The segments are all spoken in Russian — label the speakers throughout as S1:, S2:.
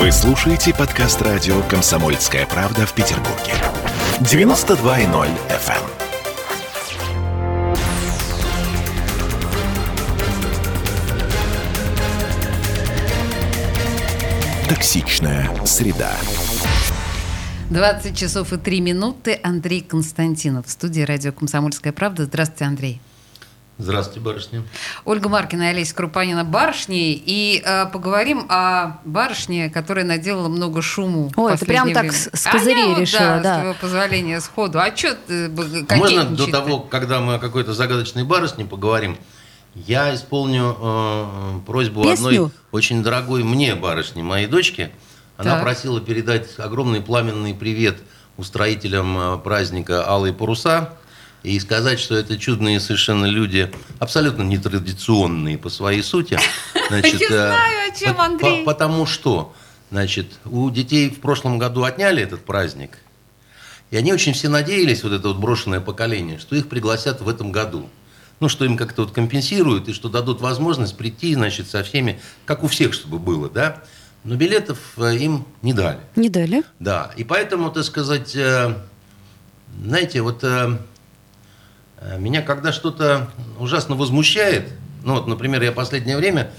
S1: Вы слушаете подкаст радио «Комсомольская правда» в Петербурге. 92.0 FM. Токсичная среда.
S2: 20 часов и 3 минуты. Андрей Константинов в студии радио «Комсомольская правда». Здравствуйте, Андрей.
S3: Здравствуйте, барышня.
S2: Ольга Маркина и Олеся Крупанина барышни. И э, поговорим о барышне, которая наделала много шуму.
S4: Ой, ты прям так с, с козырей
S2: а я,
S4: решила,
S2: вот,
S4: да.
S2: С твоего позволения сходу. А что ты
S3: А Можно до того, когда мы о какой-то загадочной барышне поговорим, я исполню э, просьбу
S4: Песню?
S3: одной очень дорогой мне барышни, моей дочке. Она
S2: Так.
S3: просила передать огромный пламенный привет устроителям э, праздника «Алые паруса» и сказать, что это чудные совершенно люди, абсолютно нетрадиционные по своей сути. Значит,
S2: Я
S3: э,
S2: знаю, о чем, Андрей.
S3: по- Потому что, значит, у детей в прошлом году отняли этот праздник, и они очень все надеялись, вот это вот брошенное поколение, что их пригласят в этом году. Ну, что им как-то вот компенсируют, и что дадут возможность прийти, значит, со всеми, как у всех, чтобы было, да. Но билетов э, им не дали.
S4: Не дали?
S3: Да, и поэтому, так сказать, э, знаете, вот меня когда что-то ужасно возмущает, ну вот, например, я последнее время,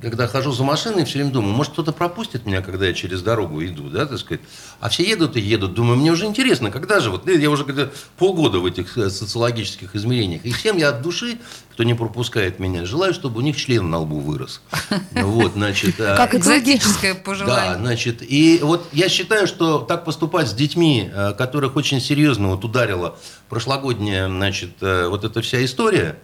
S3: когда хожу за машиной, все время думаю, может, кто-то пропустит меня, когда я через дорогу иду, да, так сказать. А все едут и едут. Думаю, мне уже интересно, когда же, вот я уже когда полгода в этих э, социологических измерениях. И всем я от души, кто не пропускает меня, желаю, чтобы у них член на лбу вырос. Вот, значит... э,
S4: Как.
S2: Экзотическое
S3: да,
S2: пожелание.
S3: значит, и вот я считаю, что так поступать с детьми, э, которых очень серьезно вот ударила прошлогодняя, значит, вот эта вся история,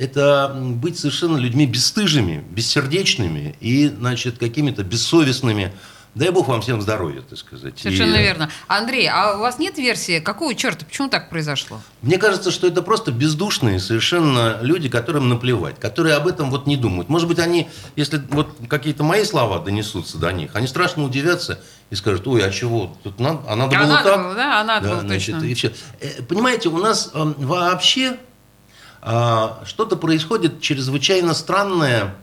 S3: это быть совершенно людьми бесстыжими, бессердечными и, значит, какими-то бессовестными. Дай бог вам всем здоровья, так сказать.
S2: Совершенно
S3: И,
S2: верно. Андрей, а у вас нет версии, какого черта, почему так произошло?
S3: Мне кажется, что это просто бездушные совершенно люди, которым наплевать, которые об этом вот не думают. Может быть, они, если вот какие-то мои слова донесутся до них, они страшно удивятся и скажут, ой, а чего, тут надо, а надо
S2: А
S3: было
S2: надо
S3: так.
S2: было, да? А надо было
S3: значит,
S2: точно.
S3: и все. Э, Понимаете, у нас эм, вообще что-то происходит чрезвычайно странное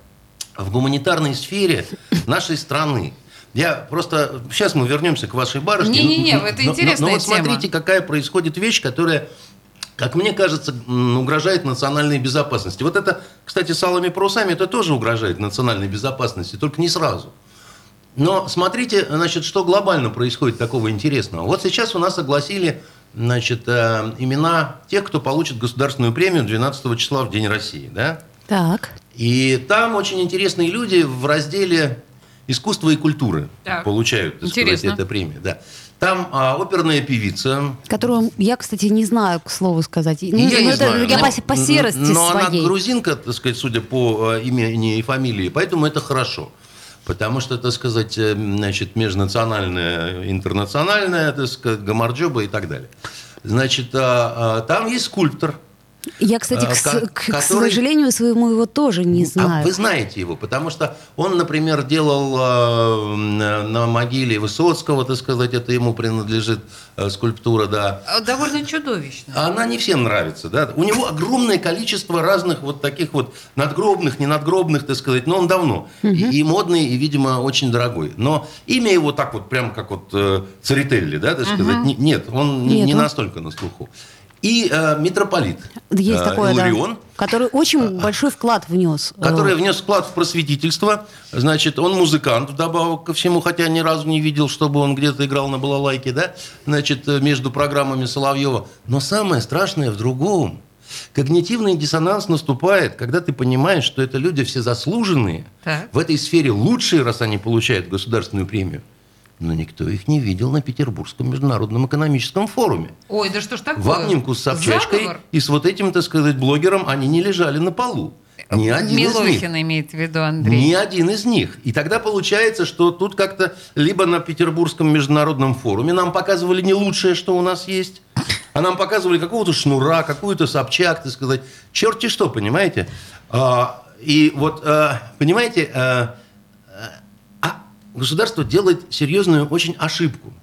S3: в гуманитарной сфере нашей страны. Я просто... Сейчас мы вернемся к вашей барышне.
S2: Не-не-не,
S3: Но-
S2: это
S3: но- но-
S2: интересная
S3: Но вот
S2: тема.
S3: смотрите, какая происходит вещь, которая, как мне кажется, угрожает национальной безопасности. Вот это, кстати, с алыми парусами, это тоже угрожает национальной безопасности, только не сразу. Но смотрите, значит, что глобально происходит такого интересного. Вот сейчас у нас огласили значит, э, имена тех, кто получит государственную премию 12 числа в День России. Да?
S4: Так.
S3: И там очень интересные люди в разделе искусства и культуры
S2: Так.
S3: получают так сказать, эту премию. Да. Там а, оперная певица.
S4: Которую я, кстати, не знаю, к слову сказать. Ну,
S3: я
S4: ну,
S3: не
S4: это
S3: знаю,
S4: я
S3: но-
S4: по, по серости
S3: Но она
S4: своей.
S3: грузинка, так сказать, судя по э, имени и фамилии, поэтому это хорошо. Потому что, так сказать, э, значит, межнациональная, интернациональная, так сказать, гамарджоба и так далее. Значит, а, а, там есть скульптор.
S4: Я, кстати,
S3: а,
S4: к, с-
S3: ко-
S4: к-
S3: который-
S4: сожалению своему его тоже не
S3: А
S4: знаю.
S3: вы знаете его, потому что он, например, делал э, на могиле Высоцкого, так сказать, это ему принадлежит э, скульптура, да.
S2: А, Довольно чудовищно.
S3: А Она не всем нравится, да. У него огромное количество разных вот таких вот надгробных, ненадгробных, так сказать, но он давно. И, и модный, и, видимо, очень дорогой. Но имя его так вот, прям как вот э, Церетелли, да, так сказать, не- нет, он не,
S4: Нет,
S3: не
S4: он-
S3: настолько на слуху. И э, митрополит
S4: Есть
S3: э,
S4: такое, да.
S3: Иларион,
S4: Который очень большой вклад внес. э,
S3: который внес вклад в просветительство. Значит, он музыкант вдобавок ко всему, хотя ни разу не видел, чтобы он где-то играл на балалайке, да, значит, э, между программами Соловьева. Но самое страшное в другом. Когнитивный диссонанс наступает, когда ты понимаешь, что это люди все заслуженные,
S2: Так.
S3: в этой сфере лучшие, раз они получают государственную премию. Но никто их не видел на Петербургском международном экономическом форуме.
S2: Ой, да что ж такое?
S3: В обнимку с Собчачкой
S2: Заговор?
S3: и с вот этим, так сказать, блогером они не лежали на полу. Ни один из них.
S2: Милохин имеет в виду Андрей.
S3: Ни один из них. И тогда получается, что тут как-то либо на Петербургском международном форуме нам показывали не лучшее, что у нас есть, а нам показывали какого-то шнура, какую-то Собчак, так сказать. Черти что, понимаете? А, и вот, а, понимаете, а государство делает серьезную очень ошибку.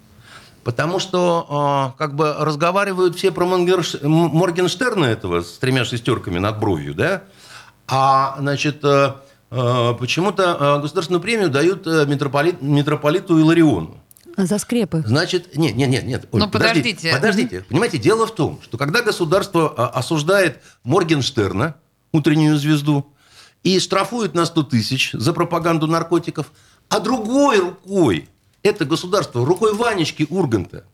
S3: Потому что а, как бы разговаривают все про Моргенштерна этого с тремя шестерками над бровью, да? А, значит, э, э, почему-то э, государственную премию дают э, митрополит, митрополиту Илариону.
S4: За скрепы.
S3: Значит, нет, нет, нет, нет. Оль,
S2: Ну, подождите.
S3: Подождите. Понимаете, дело в том, что когда государство осуждает Моргенштерна, утреннюю звезду, и штрафует на 100 тысяч за пропаганду наркотиков, а другой рукой, это государство, рукой Ванечки Урганта,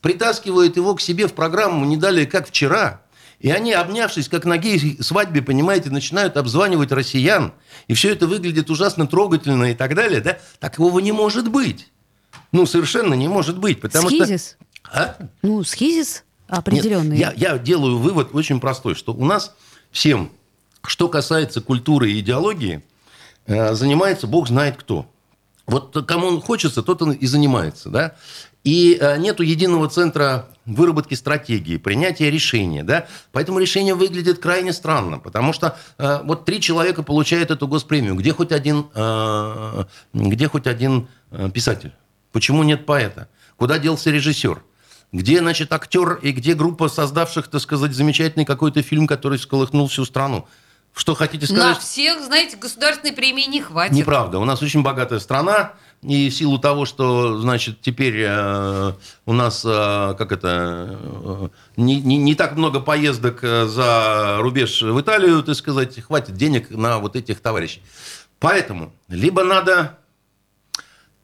S3: притаскивает его к себе в программу не далее, как вчера, и они, обнявшись, как на гей-свадьбе, понимаете, начинают обзванивать россиян, и все это выглядит ужасно трогательно и так далее, да? Такого не может быть. Ну, совершенно не может быть, потому
S4: Схизис?
S3: что... А?
S4: Ну, схизис определенный.
S3: Нет, я, я делаю вывод очень простой, что у нас всем, что касается культуры и идеологии, э, занимается бог знает кто. Вот кому он хочется, тот он и занимается, да? И э, нету единого центра выработки стратегии, принятия решения, да? Поэтому решение выглядит крайне странно, потому что э, вот три человека получают эту госпремию, где хоть один, э, где хоть один э, писатель? Почему нет поэта? Куда делся режиссер? Где, значит, актер и где группа создавших, так сказать, замечательный какой-то фильм, который сколыхнул всю страну? Что хотите
S2: На
S3: сказать?
S2: всех, знаете, государственной премии не хватит.
S3: Неправда. У нас очень богатая страна, и в силу того, что, значит, теперь э, у нас, э, как это, э, не, не, не так много поездок э, за рубеж в Италию, так сказать, хватит денег на вот этих товарищей. Поэтому либо надо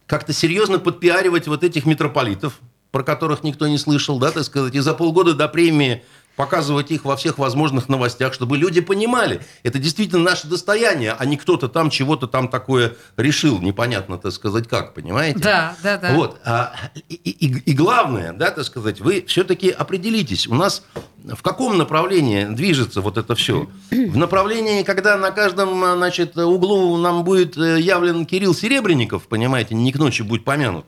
S3: как-то серьезно подпиаривать вот этих митрополитов, про которых никто не слышал, да, так сказать, и за полгода до премии показывать их во всех возможных новостях, чтобы люди понимали, это действительно наше достояние, а не кто-то там чего-то там такое решил, непонятно, так сказать, как, понимаете?
S2: Да, да, да.
S3: Вот. А, и, и- и главное, да, так сказать, вы все-таки определитесь, у нас в каком направлении движется вот это все? В направлении, когда на каждом, а, значит, углу нам будет э, явлен Кирилл Серебренников, понимаете, не к ночи будет помянут.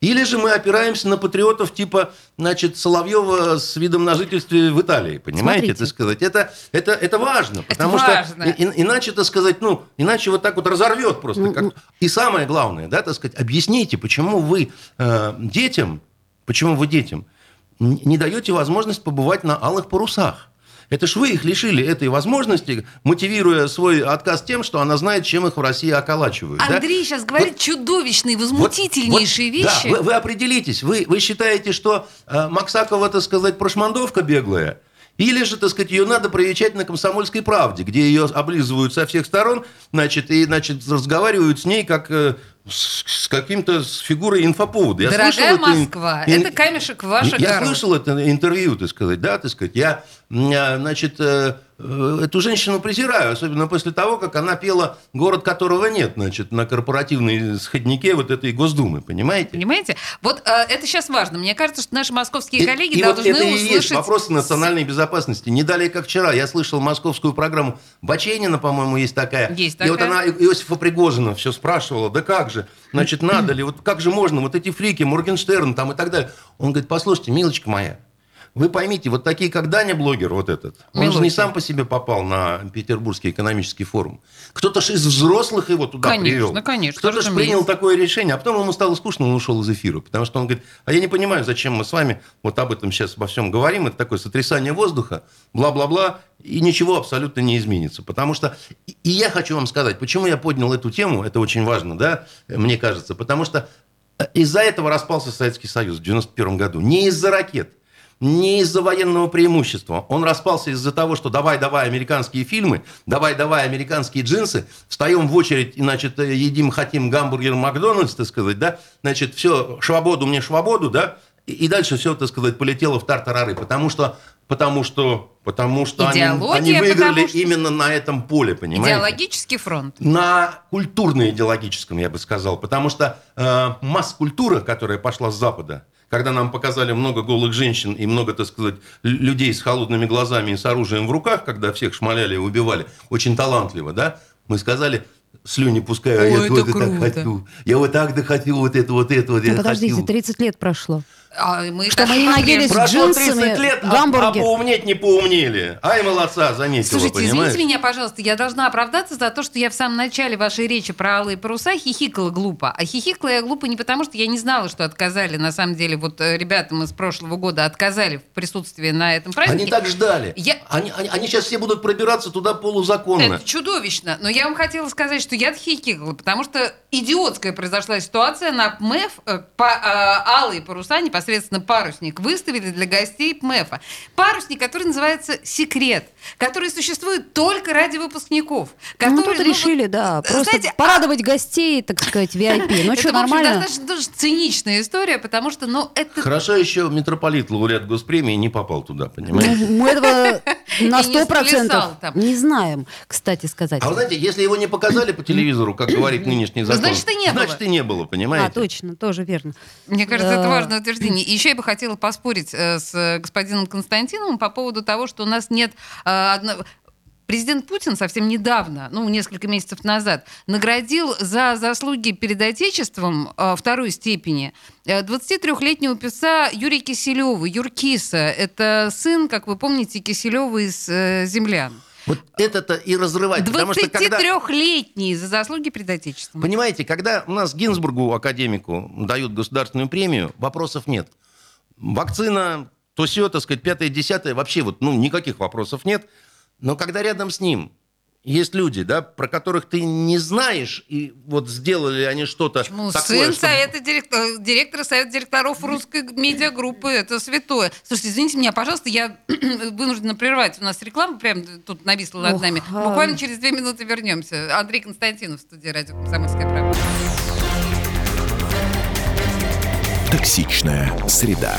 S3: Или же мы опираемся на патриотов типа, значит, Соловьева с видом на жительстве в Италии, понимаете,
S4: Смотрите.
S3: так сказать. Это, это, это важно, потому
S2: важно.
S3: что и- и- иначе, так сказать, ну, иначе вот так вот разорвет просто.
S4: Ну,
S3: как- И самое главное, да, так сказать, объясните, почему вы э, детям, почему вы детям не даете возможность побывать на алых парусах. Это ж вы их лишили этой возможности, мотивируя свой отказ тем, что она знает, чем их в России околачивают. да?
S2: Андрей сейчас говорит чудовищные, возмутительнейшие
S3: Вот- вот,
S2: вещи.
S3: Да, вы, вы определитесь. Вы, вы считаете, что э, Максакова, так сказать, прошмандовка беглая? Или же, так сказать, ее надо привечать на комсомольской правде, где ее облизывают со всех сторон, значит, и, значит, разговаривают с ней как э, с, с каким-то с фигурой инфоповода. Я
S2: Дорогая
S3: слышал это ин-
S2: Москва,
S3: ин-
S2: это камешек в ваш
S3: я
S2: огород.
S3: слышал это интервью, так сказать, да, так сказать. Я, а, значит, э, эту женщину презираю, особенно после того, как она пела «Город, которого нет», значит, на корпоративной сходнике вот этой Госдумы, понимаете?
S2: Понимаете? Вот э, это сейчас важно. Мне кажется, что наши московские
S3: И-
S2: коллеги
S3: и вот
S2: должны
S3: это и есть
S2: услышать...
S3: вопросы национальной безопасности. Не далее, как вчера, я слышал московскую программу Баченина, по-моему, есть такая.
S2: Есть
S3: И вот
S2: такая.
S3: она Иосифа Пригожина все спрашивала, да как же, значит, надо ли, вот как же можно, вот эти фрики, Моргенштерн там и так далее. Он говорит, послушайте, милочка моя, вы поймите, вот такие, как Даня блогер, вот этот, он же
S2: Милохин.
S3: не сам по себе попал на Петербургский экономический форум. Кто-то же из взрослых его туда
S2: Конечно,
S3: привел.
S2: конечно,
S3: Кто-то же принял такое решение, а потом ему стало скучно, он ушел из эфира. Потому что он говорит, а я не понимаю, зачем мы с вами вот об этом сейчас во всем говорим. Это такое сотрясание воздуха, бла-бла-бла, и ничего абсолютно не изменится. Потому что, и- я хочу вам сказать, почему я поднял эту тему, это очень важно, да, мне кажется, потому что э, из-за этого распался Советский Союз в 91 году. Не из-за ракет, не из-за военного преимущества. Он распался из-за того, что давай-давай американские фильмы, давай-давай американские джинсы, встаем в очередь и, значит, э, едим, хотим гамбургер Макдональдс, так сказать, да, значит, все, швободу мне швободу, да, и, и дальше все, так сказать, полетело в тартарары, потому что, потому что, потому что они,
S2: Идеология,
S3: они выиграли
S2: потому что-
S3: именно на этом поле, понимаете?
S2: Идеологический фронт.
S3: на культурно-идеологическом, я бы сказал. Потому что э, масс-культура, которая пошла с Запада, когда нам показали много голых женщин и много, так сказать, людей с холодными глазами и с оружием в руках, когда всех шмаляли и убивали, очень талантливо, да, мы сказали, слюни пускаю, а
S2: Ой,
S3: я
S2: это
S3: так
S2: круто.
S3: хочу. Я вот так да хочу, вот это, вот это, вот
S4: Ну,
S3: я
S4: подождите,
S3: хочу.
S4: 30 лет прошло.
S2: А мы
S4: Что мы не наелись
S3: Прошло
S4: джинсами,
S3: 30 лет, а, а
S4: гамбургер.
S3: поумнеть не поумнели. Ай, молодца, заметила,
S2: Слушайте,
S3: понимаешь?
S2: извините меня, пожалуйста, я должна оправдаться за то, что я в самом начале вашей речи про алые паруса хихикала глупо. А хихикала я глупо не потому, что я не знала, что отказали, на самом деле, вот э, ребятам из прошлого года отказали в присутствии на этом празднике.
S3: Они так ждали.
S2: Я-
S3: Они, они, они сейчас все будут пробираться туда полузаконно.
S2: Это чудовищно. Но я вам хотела сказать, что я хихикала, потому что идиотская произошла ситуация на ПМЭФ. э, По, э, алые паруса, непосредственно парусник, выставили для гостей ПМЭФа. Парусник, который называется «Секрет», который существует только ради выпускников.
S4: Ну,
S2: который,
S4: тут
S2: ну,
S4: решили,
S2: вот,
S4: да, просто
S2: знаете, а-
S4: порадовать гостей, так сказать, VIP. Ну,
S2: это,
S4: что, нормально?
S2: достаточно тоже циничная история, потому что, ну, это...
S3: Хорошо еще митрополит лауреат госпремии не попал туда, понимаете?
S4: Ну, Мы этого на сто процентов не знаем, кстати сказать.
S3: А вы знаете, если его не показали по телевизору, как говорит нынешний закон,
S2: Значит, и не было.
S3: значит, и не было, понимаете?
S4: А, точно, тоже верно.
S2: Мне кажется, это важное утверждение. И еще я бы хотела поспорить э, с э, господином Константиновым по поводу того, что у нас нет э, Президент Путин совсем недавно, ну, несколько месяцев назад, наградил за заслуги перед Отечеством э, второй степени э, 23-летнего певца Юрия Киселева, Юркиса. Это сын, как вы помните, Киселева из э, «Землян».
S3: Вот это-то и когда...
S2: 23-летний за заслуги перед Отечеством.
S3: Понимаете, когда у нас Гинзбургу, академику, дают государственную премию, вопросов нет. Вакцина, то все, так сказать, пятое, десятое, вообще вот, ну, никаких вопросов нет. Но когда рядом с ним есть люди, да, про которых ты не знаешь, и вот сделали они что-то
S2: Почему?
S3: такое,
S2: Сын
S3: что-
S2: совета директора, директора совета директоров русской медиагруппы. Это святое. Слушайте, извините меня, пожалуйста, я вынуждена прервать. У нас реклама прям тут нависла над
S4: Ох,
S2: нами.
S4: а.
S2: Буквально через две минуты вернемся. Андрей Константинов в студии радио «Комсомольская правда».
S1: Токсичная среда.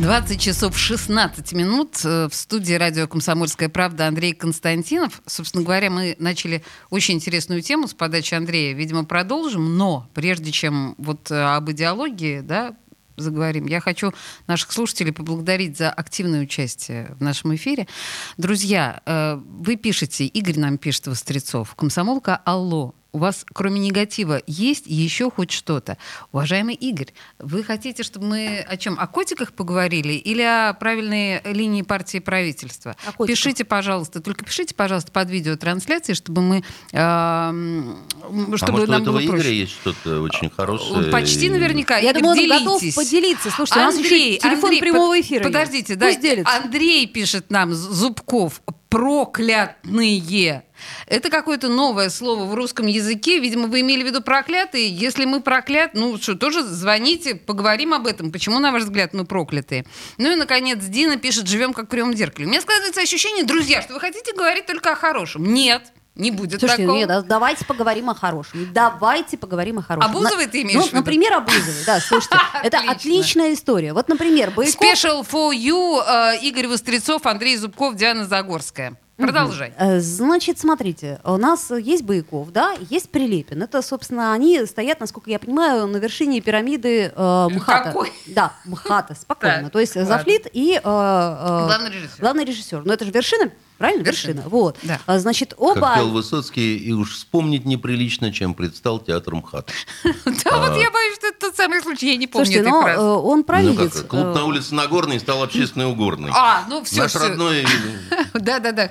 S2: 20 часов 16 минут э, в студии радио «Комсомольская правда» Андрей Константинов. Собственно говоря, мы начали очень интересную тему с подачи Андрея. Видимо, продолжим, но прежде чем вот э, об идеологии, да, заговорим. Я хочу наших слушателей поблагодарить за активное участие в нашем эфире. Друзья, э, вы пишете, Игорь нам пишет Вострецов, комсомолка «Алло». У вас, кроме негатива, есть еще хоть что-то. Уважаемый Игорь, вы хотите, чтобы мы о чем? О котиках поговорили или о правильной линии партии правительства? Пишите, пожалуйста, только пишите, пожалуйста, под видеотрансляцией, чтобы мы, э, м,
S3: А
S2: чтобы
S3: может, у
S2: нам
S3: этого
S2: было
S3: Игоря
S2: проще.
S3: есть что-то очень хорошее?
S2: Почти
S3: и-
S2: наверняка.
S4: Я
S2: Игорь,
S4: думаю, он готов поделиться. Слушайте, у нас
S2: Андрей,
S4: еще телефон
S2: Андрей,
S4: прямого
S2: под-
S4: эфира.
S2: Подождите,
S4: есть.
S2: да. Андрей пишет нам, Зубков, проклятные. Это какое-то новое слово в русском языке. Видимо, вы имели в виду проклятые. Если мы проклят, ну что, тоже звоните, поговорим об этом. Почему, на ваш взгляд, мы проклятые? Ну и, наконец, Дина пишет, живем как в кривом зеркале. У меня складывается ощущение, друзья, что вы хотите говорить только о хорошем. Нет, не будет
S4: Слушайте,
S2: такого.
S4: нет, а давайте поговорим о хорошем. Давайте поговорим о хорошем.
S2: О Бузовой
S4: На-
S2: ты имеешь в
S4: Ну,
S2: виду?
S4: например, о Бузовой, да, слушайте. Это отличная история. Вот, например, Бояков...
S2: Special for you, э, Игорь Вострецов, Андрей Зубков, Диана Загорская. Продолжай.
S4: Э, Значит, смотрите, у нас есть Бояков, да, есть Прилепин. Это, собственно, они стоят, насколько я понимаю, на вершине пирамиды э, МХАТа.
S2: Какой?
S4: Да, МХАТа, спокойно. То есть. Зафлит и... э,
S2: Главный режиссер.
S4: Главный режиссер. Ну, это же вершина, правильно?
S2: Вершина.
S4: Вершина. Вот.
S2: Да.
S4: А, Значит,
S3: Как
S4: оба...
S3: пел Высоцкий, и уж вспомнить неприлично, чем предстал театр МХАТ.
S2: Да, вот я боюсь, что это тот самый случай, я не помню
S4: Слушайте, но э, он
S3: Ну
S4: провидец.
S3: как, клуб
S4: Э,
S3: на улице Нагорной стал общественной угорной.
S2: А, ну все,
S3: Наш родной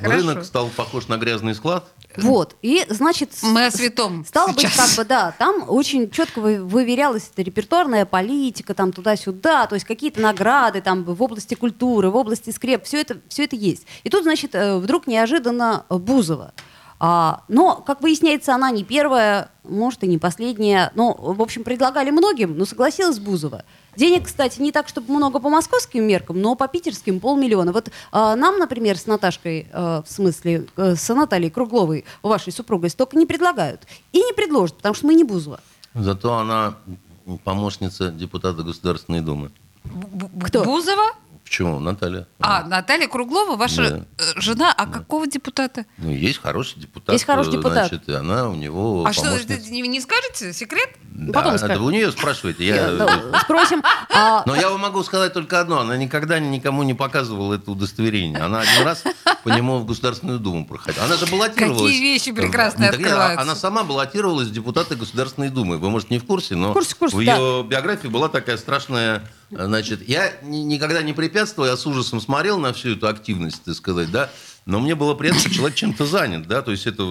S3: рынок стал похож на грязный склад.
S4: Вот, и, значит...
S2: Мы о святом
S4: Стало
S2: сейчас.
S4: быть, как бы, да, там очень четко вы- выверялась эта репертуарная политика, там туда-сюда, то есть какие-то награды там в области культуры, в области скреп, все это, все это есть. И тут, значит, э, вдруг неожиданно Бузова. А, но, как выясняется, она не первая, может, и не последняя. Но, в общем, предлагали многим, но согласилась Бузова. Денег, кстати, не так, чтобы много по московским меркам, но по питерским полмиллиона. Вот а, нам, например, с Наташкой, э, в смысле, э, с Натальей Кругловой, вашей супругой, столько не предлагают. И не предложат, потому что мы не Бузова.
S3: Зато она помощница депутата Государственной Думы.
S4: Кто?
S2: Бузова?
S3: Почему, Наталья?
S2: А, Наталья Круглова, ваша
S3: Да.
S2: э, жена, а какого депутата?
S3: Ну, есть хороший депутат.
S4: Есть хороший депутат.
S3: Значит, и она у него
S2: А что,
S3: помощница.
S2: это не, не скажете? Секрет?
S3: Да,
S4: Потом скажем.
S3: вы у нее спрашиваете. Я...
S4: Э, да, Спросим. а,
S3: Но я вам могу сказать только одно. Она никогда никому не показывала это удостоверение. Она один раз по нему в Государственную Думу проходила. Она же баллотировалась.
S2: Какие вещи прекрасные
S3: Так
S2: открываются.
S3: Она сама баллотировалась в депутаты Государственной Думы. Вы, может, не в курсе, но
S4: В курсе, в курсе,
S3: в
S4: да.
S3: ее биографии была такая страшная... Значит, я ни- никогда не препятствовал, я с ужасом смотрел на всю эту активность, так сказать, да, но мне было приятно, что человек чем-то занят, да, то есть это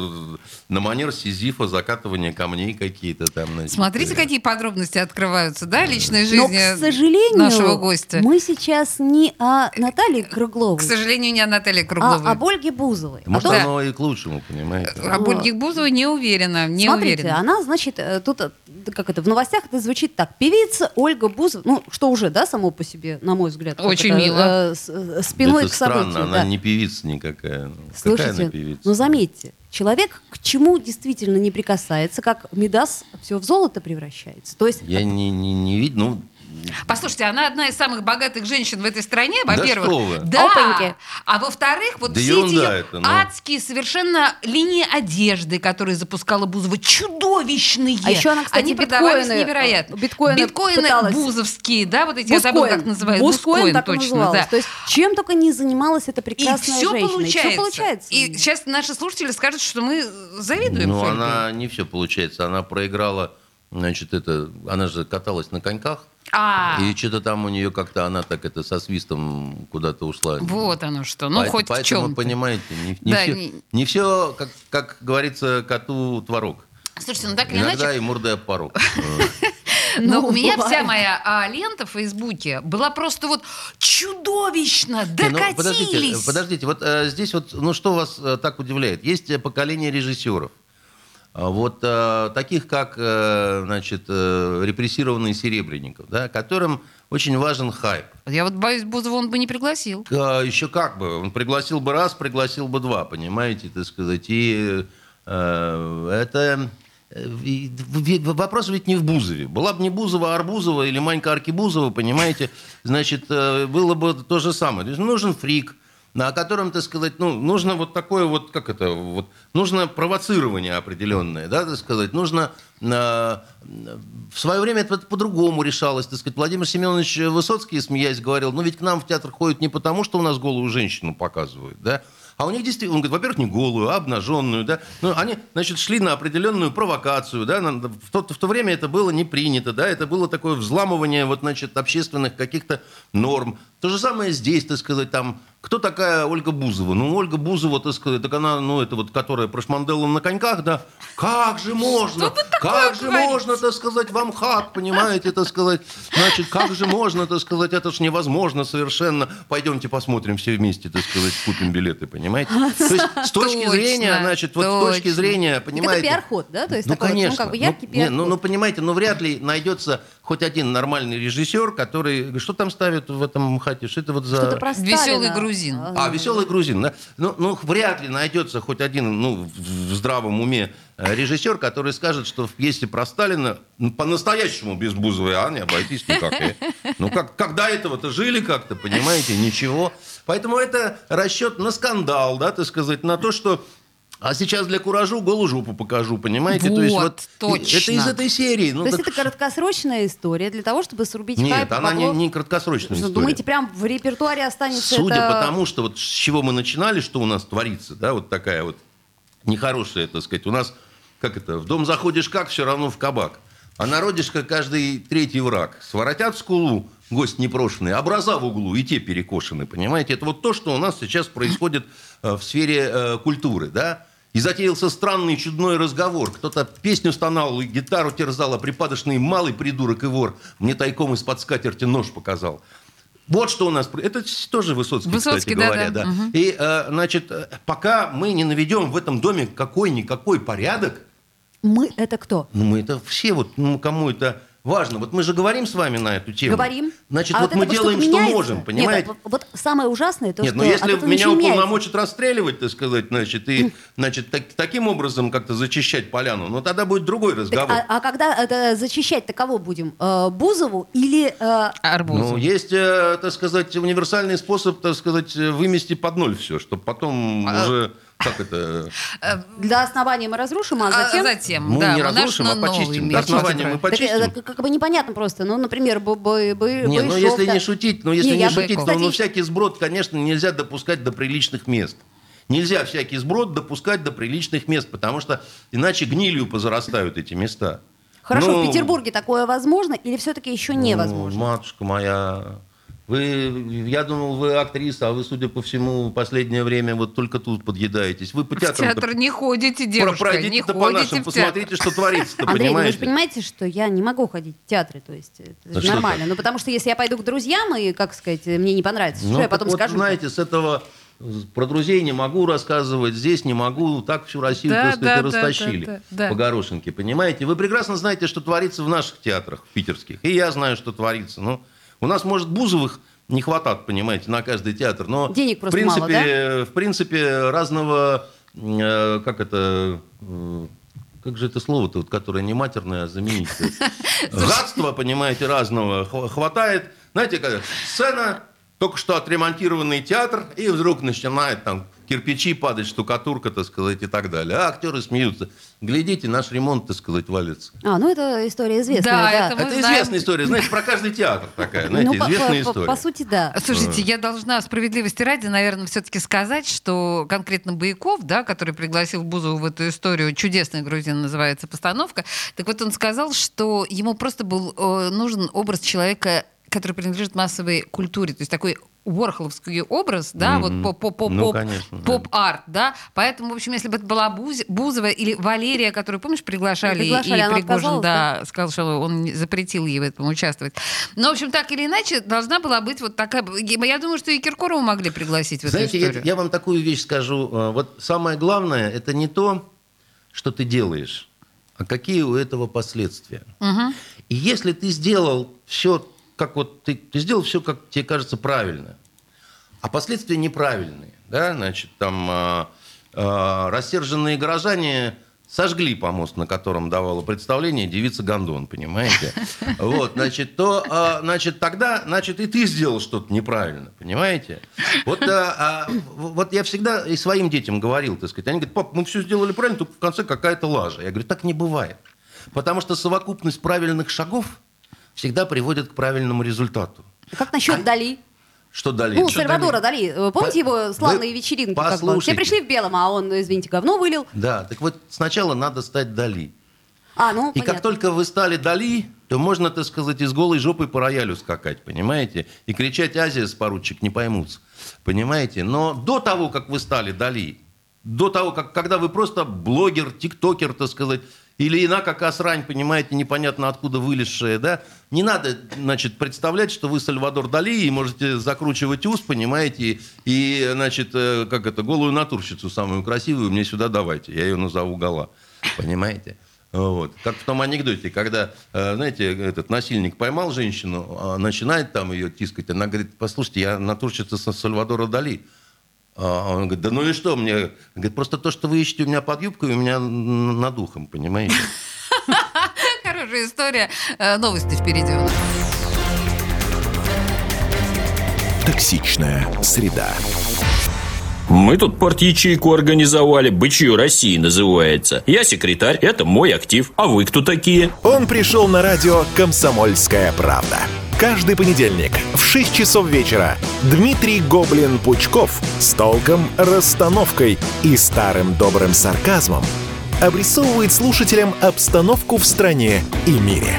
S3: на манер Сизифа, закатывание камней какие-то там. значит,
S2: Смотрите,
S3: э,
S2: какие подробности открываются, да, личной
S4: но,
S2: жизни
S4: к сожалению,
S2: нашего гостя.
S4: мы сейчас не о Наталье Кругловой,
S2: К сожалению, не о Наталье
S4: а
S2: Кругловой.
S4: об Ольге Бузовой. А
S3: Может,
S4: то-
S3: оно и к лучшему, понимаете.
S2: Об Ольге Бузовой не уверена, не
S4: Смотрите,
S2: уверена.
S4: она, значит, э, тут, э, как это, в новостях это звучит так. Певица Ольга Бузова, ну, что уже, да, само по себе, на мой взгляд.
S2: Очень
S4: это,
S2: мило.
S4: э, э, спиной
S3: это
S4: к событию.
S3: странно,
S4: да.
S3: она не певица никакая. Ну,
S4: Слушайте,
S3: Какая она певица?
S4: ну заметьте, человек к чему действительно не прикасается, как Медас все в золото превращается. То есть
S3: Я не, не, не видел, ну,
S2: Послушайте, она одна из самых богатых женщин в этой стране,
S3: Да
S2: во-первых.
S3: что вы.
S2: Да.
S4: Опаньки.
S2: А во-вторых, вот
S3: Да
S2: все эти
S3: это, ну.
S2: адские совершенно линии одежды, которые запускала Бузова, чудовищные.
S4: А еще она, кстати,
S2: Они продавались
S4: биткоины,
S2: невероятно.
S4: э, биткоины
S2: биткоины
S4: пыталась.
S2: бузовские, да, вот эти, я забыла, как называют.
S4: Бускоин так и
S2: точно,
S4: называлось.
S2: да.
S4: То есть чем только не занималась эта
S2: И
S4: прекрасная
S2: все
S4: женщина.
S2: получается.
S4: И все получается.
S2: И сейчас наши слушатели скажут, что мы завидуем.
S3: ну она не все получается. Она проиграла, значит, это, она же каталась на коньках.
S2: А,
S3: И что-то там у нее как-то она так это со свистом куда-то ушла.
S2: вот оно что. Ну,
S3: Поэт-
S2: хоть в
S3: Поэтому,
S2: чем
S3: понимаете, не, не
S2: Да,
S3: все,
S2: не-
S3: не все, как, как говорится, коту творог.
S2: Слушайте, ну так или
S3: Иногда
S2: иначе,
S3: и мордой об порог.
S2: Но
S4: Ну,
S2: у меня
S4: бывает.
S2: вся моя а, лента в Фейсбуке была просто вот чудовищно.
S3: Не, ну,
S2: Докатились.
S3: подождите, подождите, вот э, здесь вот, ну что вас э, так удивляет? Есть э, поколение режиссеров, А вот э, таких как, э, значит, э, репрессированный Серебренников, да, которым очень важен хайп.
S2: Я вот боюсь, Бузова он бы не пригласил.
S3: А, еще как бы, он пригласил бы раз, пригласил бы два, понимаете, так сказать. И это... Вопрос ведь не в Бузове. Была бы не Бузова, а Арбузова или Манька Аркибузова, понимаете, значит, было бы то же самое. То есть нужен фрик, на котором, так сказать, ну, нужно вот такое вот, как это, вот, нужно провоцирование определенное, да, так сказать, нужно... э, в свое время это по-другому решалось, так сказать. Владимир Семенович Высоцкий, смеясь, говорил, ну ведь к нам в театр ходят не потому, что у нас голую женщину показывают, да, а у них действительно, он говорит, во-первых, не голую, а обнаженную, да. Ну, они, значит, шли на определенную провокацию, да. В то, в то время это было не принято, да. Это было такое взламывание, вот, значит, общественных каких-то норм. То же самое здесь, так сказать, там, кто такая Ольга Бузова? Ну, Ольга Бузова, так сказать, так она, ну, это вот, которая прошманделла на коньках, да. Как же можно? Как же
S2: говорите?
S3: можно, так сказать, вам хат, понимаете, так сказать. Значит, как же можно, так сказать, это ж невозможно совершенно. Пойдемте посмотрим все вместе, так сказать, купим билеты, понимаете? То есть с точки
S2: Точно,
S3: зрения, значит, вот с точки
S2: точно.
S3: зрения,
S4: Так это
S3: понимаете...
S4: пиар-ход, да? То есть
S3: Ну,
S4: такой вот,
S3: конечно.
S4: ну, как бы
S3: Ну,
S4: яркий
S3: не,
S4: пиар-ход.
S3: ну, ну, понимаете, ну, вряд ли найдется хоть один нормальный режиссер, который... Что там ставят в этом хате? Что это вот за...
S4: Что-то про
S2: Веселый грузин.
S3: А, веселый грузин, да? Ну, ну, вряд ли найдется хоть один, ну, в здравом уме э, режиссер, который скажет, что в пьесе про Сталина ну, по-настоящему без Бузовой а не обойтись никак. э. Ну, как, как до этого-то жили как-то, понимаете, ничего. Поэтому это расчет на скандал, да, так сказать, на то, что а сейчас для куражу голую жопу покажу, понимаете? то есть
S2: Вот,
S3: вот
S2: точно.
S3: Это из этой серии. Ну,
S4: То есть
S3: так
S4: это краткосрочная история для того, чтобы срубить
S3: Нет,
S4: хайп,
S3: она не,
S4: поклон.
S3: не краткосрочная
S4: Что,
S3: история.
S4: Думаете, прям в репертуаре останется
S3: Судя
S4: это...
S3: по тому, что вот с чего мы начинали, что у нас творится, да, вот такая вот нехорошая, так сказать, у нас, как это, в дом заходишь как, все равно в кабак. А народишко каждый третий враг. Своротят скулу, гость непрошенный, образа в углу, и те перекошены, понимаете? Это вот то, что у нас сейчас происходит в сфере э, культуры, да? И затеялся странный чудной разговор. Кто-то песню стонал, и гитару терзал, а припадочный малый придурок и вор мне тайком из-под скатерти нож показал. Вот что у нас... Это тоже Высоцкий,
S2: Высоцкий,
S3: кстати
S2: да,
S3: говоря.
S2: да.
S3: Да.
S2: Мгм.
S3: И, э, значит, э, пока мы не наведем в этом доме какой-никакой порядок,
S4: Мы это кто?
S3: ну, мы это все вот, ну, кому это важно. Вот мы же говорим с вами на эту тему.
S4: Говорим.
S3: Значит,
S4: А
S3: вот мы делаем, что
S4: меняется?
S3: можем,
S4: Нет,
S3: понимаете?
S4: вот, вот самое ужасное, то,
S3: Нет,
S4: что
S3: ну если
S4: от этого
S3: меня уполномочат расстреливать, так сказать, значит, и, значит, так- таким образом как-то зачищать поляну, ну тогда будет другой
S4: Так,
S3: разговор.
S4: а, а когда это зачищать-то кого будем? Э, Бузову или... э,
S2: Арбуз.
S3: Ну, есть, э, так сказать, универсальный способ, так сказать, вымести под ноль все, чтобы потом
S2: А-
S3: уже, как это,
S4: для основания мы разрушим, а
S2: А
S4: затем...
S2: затем,
S3: мы
S2: да,
S3: не разрушим, а почистим. До основания мы
S4: Так,
S3: почистим.
S4: это как бы непонятно просто. Ну, например, бы, бы, бы,
S3: Не, ну если
S4: да.
S3: не шутить, ну если
S4: Не,
S3: не,
S4: я бы,
S3: шутить,
S4: кстати,
S3: то ну, всякий сброд, конечно, нельзя допускать до приличных мест. Нельзя всякий сброд допускать до приличных мест, потому что иначе гнилью позарастают эти места.
S4: Хорошо,
S3: Ну,
S4: в Петербурге такое возможно или все-таки еще невозможно?
S3: Ну, матушка моя, вы, я думал, вы актриса, а вы, судя по всему, последнее время вот только тут подъедаетесь. Вы по
S2: В
S3: театрам
S2: театр не ходите, девушка, не
S3: пройдите по
S2: ходите
S3: нашим,
S2: в театр.
S3: посмотрите, что творится-то,
S4: Андрей, ну вы же
S3: понимаете?
S4: понимаете, что я не могу ходить в театры, то есть это
S3: Да
S4: же нормально. Ну потому что если я пойду к друзьям и, как сказать, мне не понравится,
S3: Ну,
S4: что я потом
S3: вот,
S4: скажу?
S3: знаете, с этого про друзей не могу рассказывать, здесь не могу, так всю Россию,
S2: Да,
S3: так сказать,
S2: да,
S3: растащили
S2: да, да, да.
S3: по горошинке, понимаете? Вы прекрасно знаете, что творится в наших театрах, в питерских, и я знаю, что творится. Ну, у нас, может, Бузовых не хватает, понимаете, на каждый театр, но
S4: Денег
S3: в принципе,
S4: мало, да?
S3: в принципе, разного, э, как это, э, как же это слово-то, вот, которое не матерное, а заменить? Гадства, понимаете, разного хва- хватает. Знаете, когда сцена, только что отремонтированный театр, и вдруг начинает там кирпичи падать, штукатурка, так сказать, и так далее. А актеры смеются. Глядите, наш ремонт, так сказать, валится.
S4: А, ну это история известная,
S2: Да,
S4: да.
S2: это Мы
S3: это
S2: знаем.
S3: известная история. Знаете, про каждый театр такая, знаете,
S4: ну, по,
S3: известная
S4: по-
S3: история.
S4: по сути, да.
S2: Слушайте, я должна справедливости ради, наверное, все-таки сказать, что конкретно Бояков, да, который пригласил Бузову в эту историю, «Чудесная грузин» называется постановка, так вот он сказал, что ему просто был э, нужен образ человека, который принадлежит массовой культуре, то есть такой Уорхоловский образ, да,
S3: Мгм.
S2: вот по, по, по,
S3: Ну,
S2: поп,
S3: конечно, да.
S2: поп-арт, да, поэтому, в общем, если бы это была Буз- Бузова или Валерия, которую, помнишь, приглашали,
S4: Приглашали,
S2: и Пригожин, да, сказал, что он запретил ей в этом участвовать. Но, в общем, так или иначе, должна была быть вот такая... Я думаю, что и Киркорову могли пригласить в эту
S3: Знаете, я,
S2: историю.
S3: я вам такую вещь скажу. Э, Вот самое главное, это не то, что ты делаешь, а какие у этого последствия.
S2: Мгм.
S3: И если ты сделал все, как вот ты, ты сделал все, как тебе кажется правильно, а последствия неправильные, да, значит, там а, а, рассерженные горожане сожгли помост, на котором давала представление девица Гондон, понимаете? Вот, значит, то, а, значит, тогда, значит, и ты сделал что-то неправильно, понимаете? Вот, а, а, вот я всегда и своим детям говорил, так сказать, они говорят, пап, мы все сделали правильно, только в конце какая-то лажа. Я говорю, так не бывает. Потому что совокупность правильных шагов всегда приводит к правильному результату.
S4: Как насчет Дали?
S3: Что далее?
S4: Ну, Сальвадора
S3: далее?
S4: Дали. Э, Помните
S3: По-
S4: его славные
S3: вы
S4: вечеринки? Как бы? Все
S3: послушайте.
S4: пришли в белом, а он, извините, говно вылил.
S3: Да, так вот сначала надо стать Дали.
S4: А, ну,
S3: И
S4: понятно.
S3: как только вы стали Дали, то можно, так сказать, из голой жопы по роялю скакать, понимаете? И кричать «Азия с поручик» не поймутся, понимаете? Но до того, как вы стали Дали, до того, как, когда вы просто блогер, тиктокер, так сказать, или ина как срань, понимаете, непонятно откуда вылезшая, да, не надо, значит, представлять, что вы Сальвадор Дали и можете закручивать ус, понимаете, и, значит, э, как это, голую натурщицу самую красивую мне сюда давайте, я ее назову Гала, понимаете? Вот. Как в том анекдоте, когда, э, знаете, этот насильник поймал женщину, а начинает там ее тискать, она говорит, послушайте, я натурщица Сальвадора Дали. А он говорит, да ну и что мне? Говорит, просто то, что вы ищете у меня под юбкой, у меня над ухом, понимаете?
S2: Хорошая история. Э, Новости впереди у нас.
S1: Токсичная среда.
S5: Мы тут порт-ячейку организовали, «Бычью России» называется. Я секретарь, это мой актив. А вы кто такие?
S1: Он пришел на радио «Комсомольская правда». Каждый понедельник в 6 часов вечера Дмитрий Гоблин-Пучков с толком, расстановкой и старым добрым сарказмом обрисовывает слушателям обстановку в стране и мире.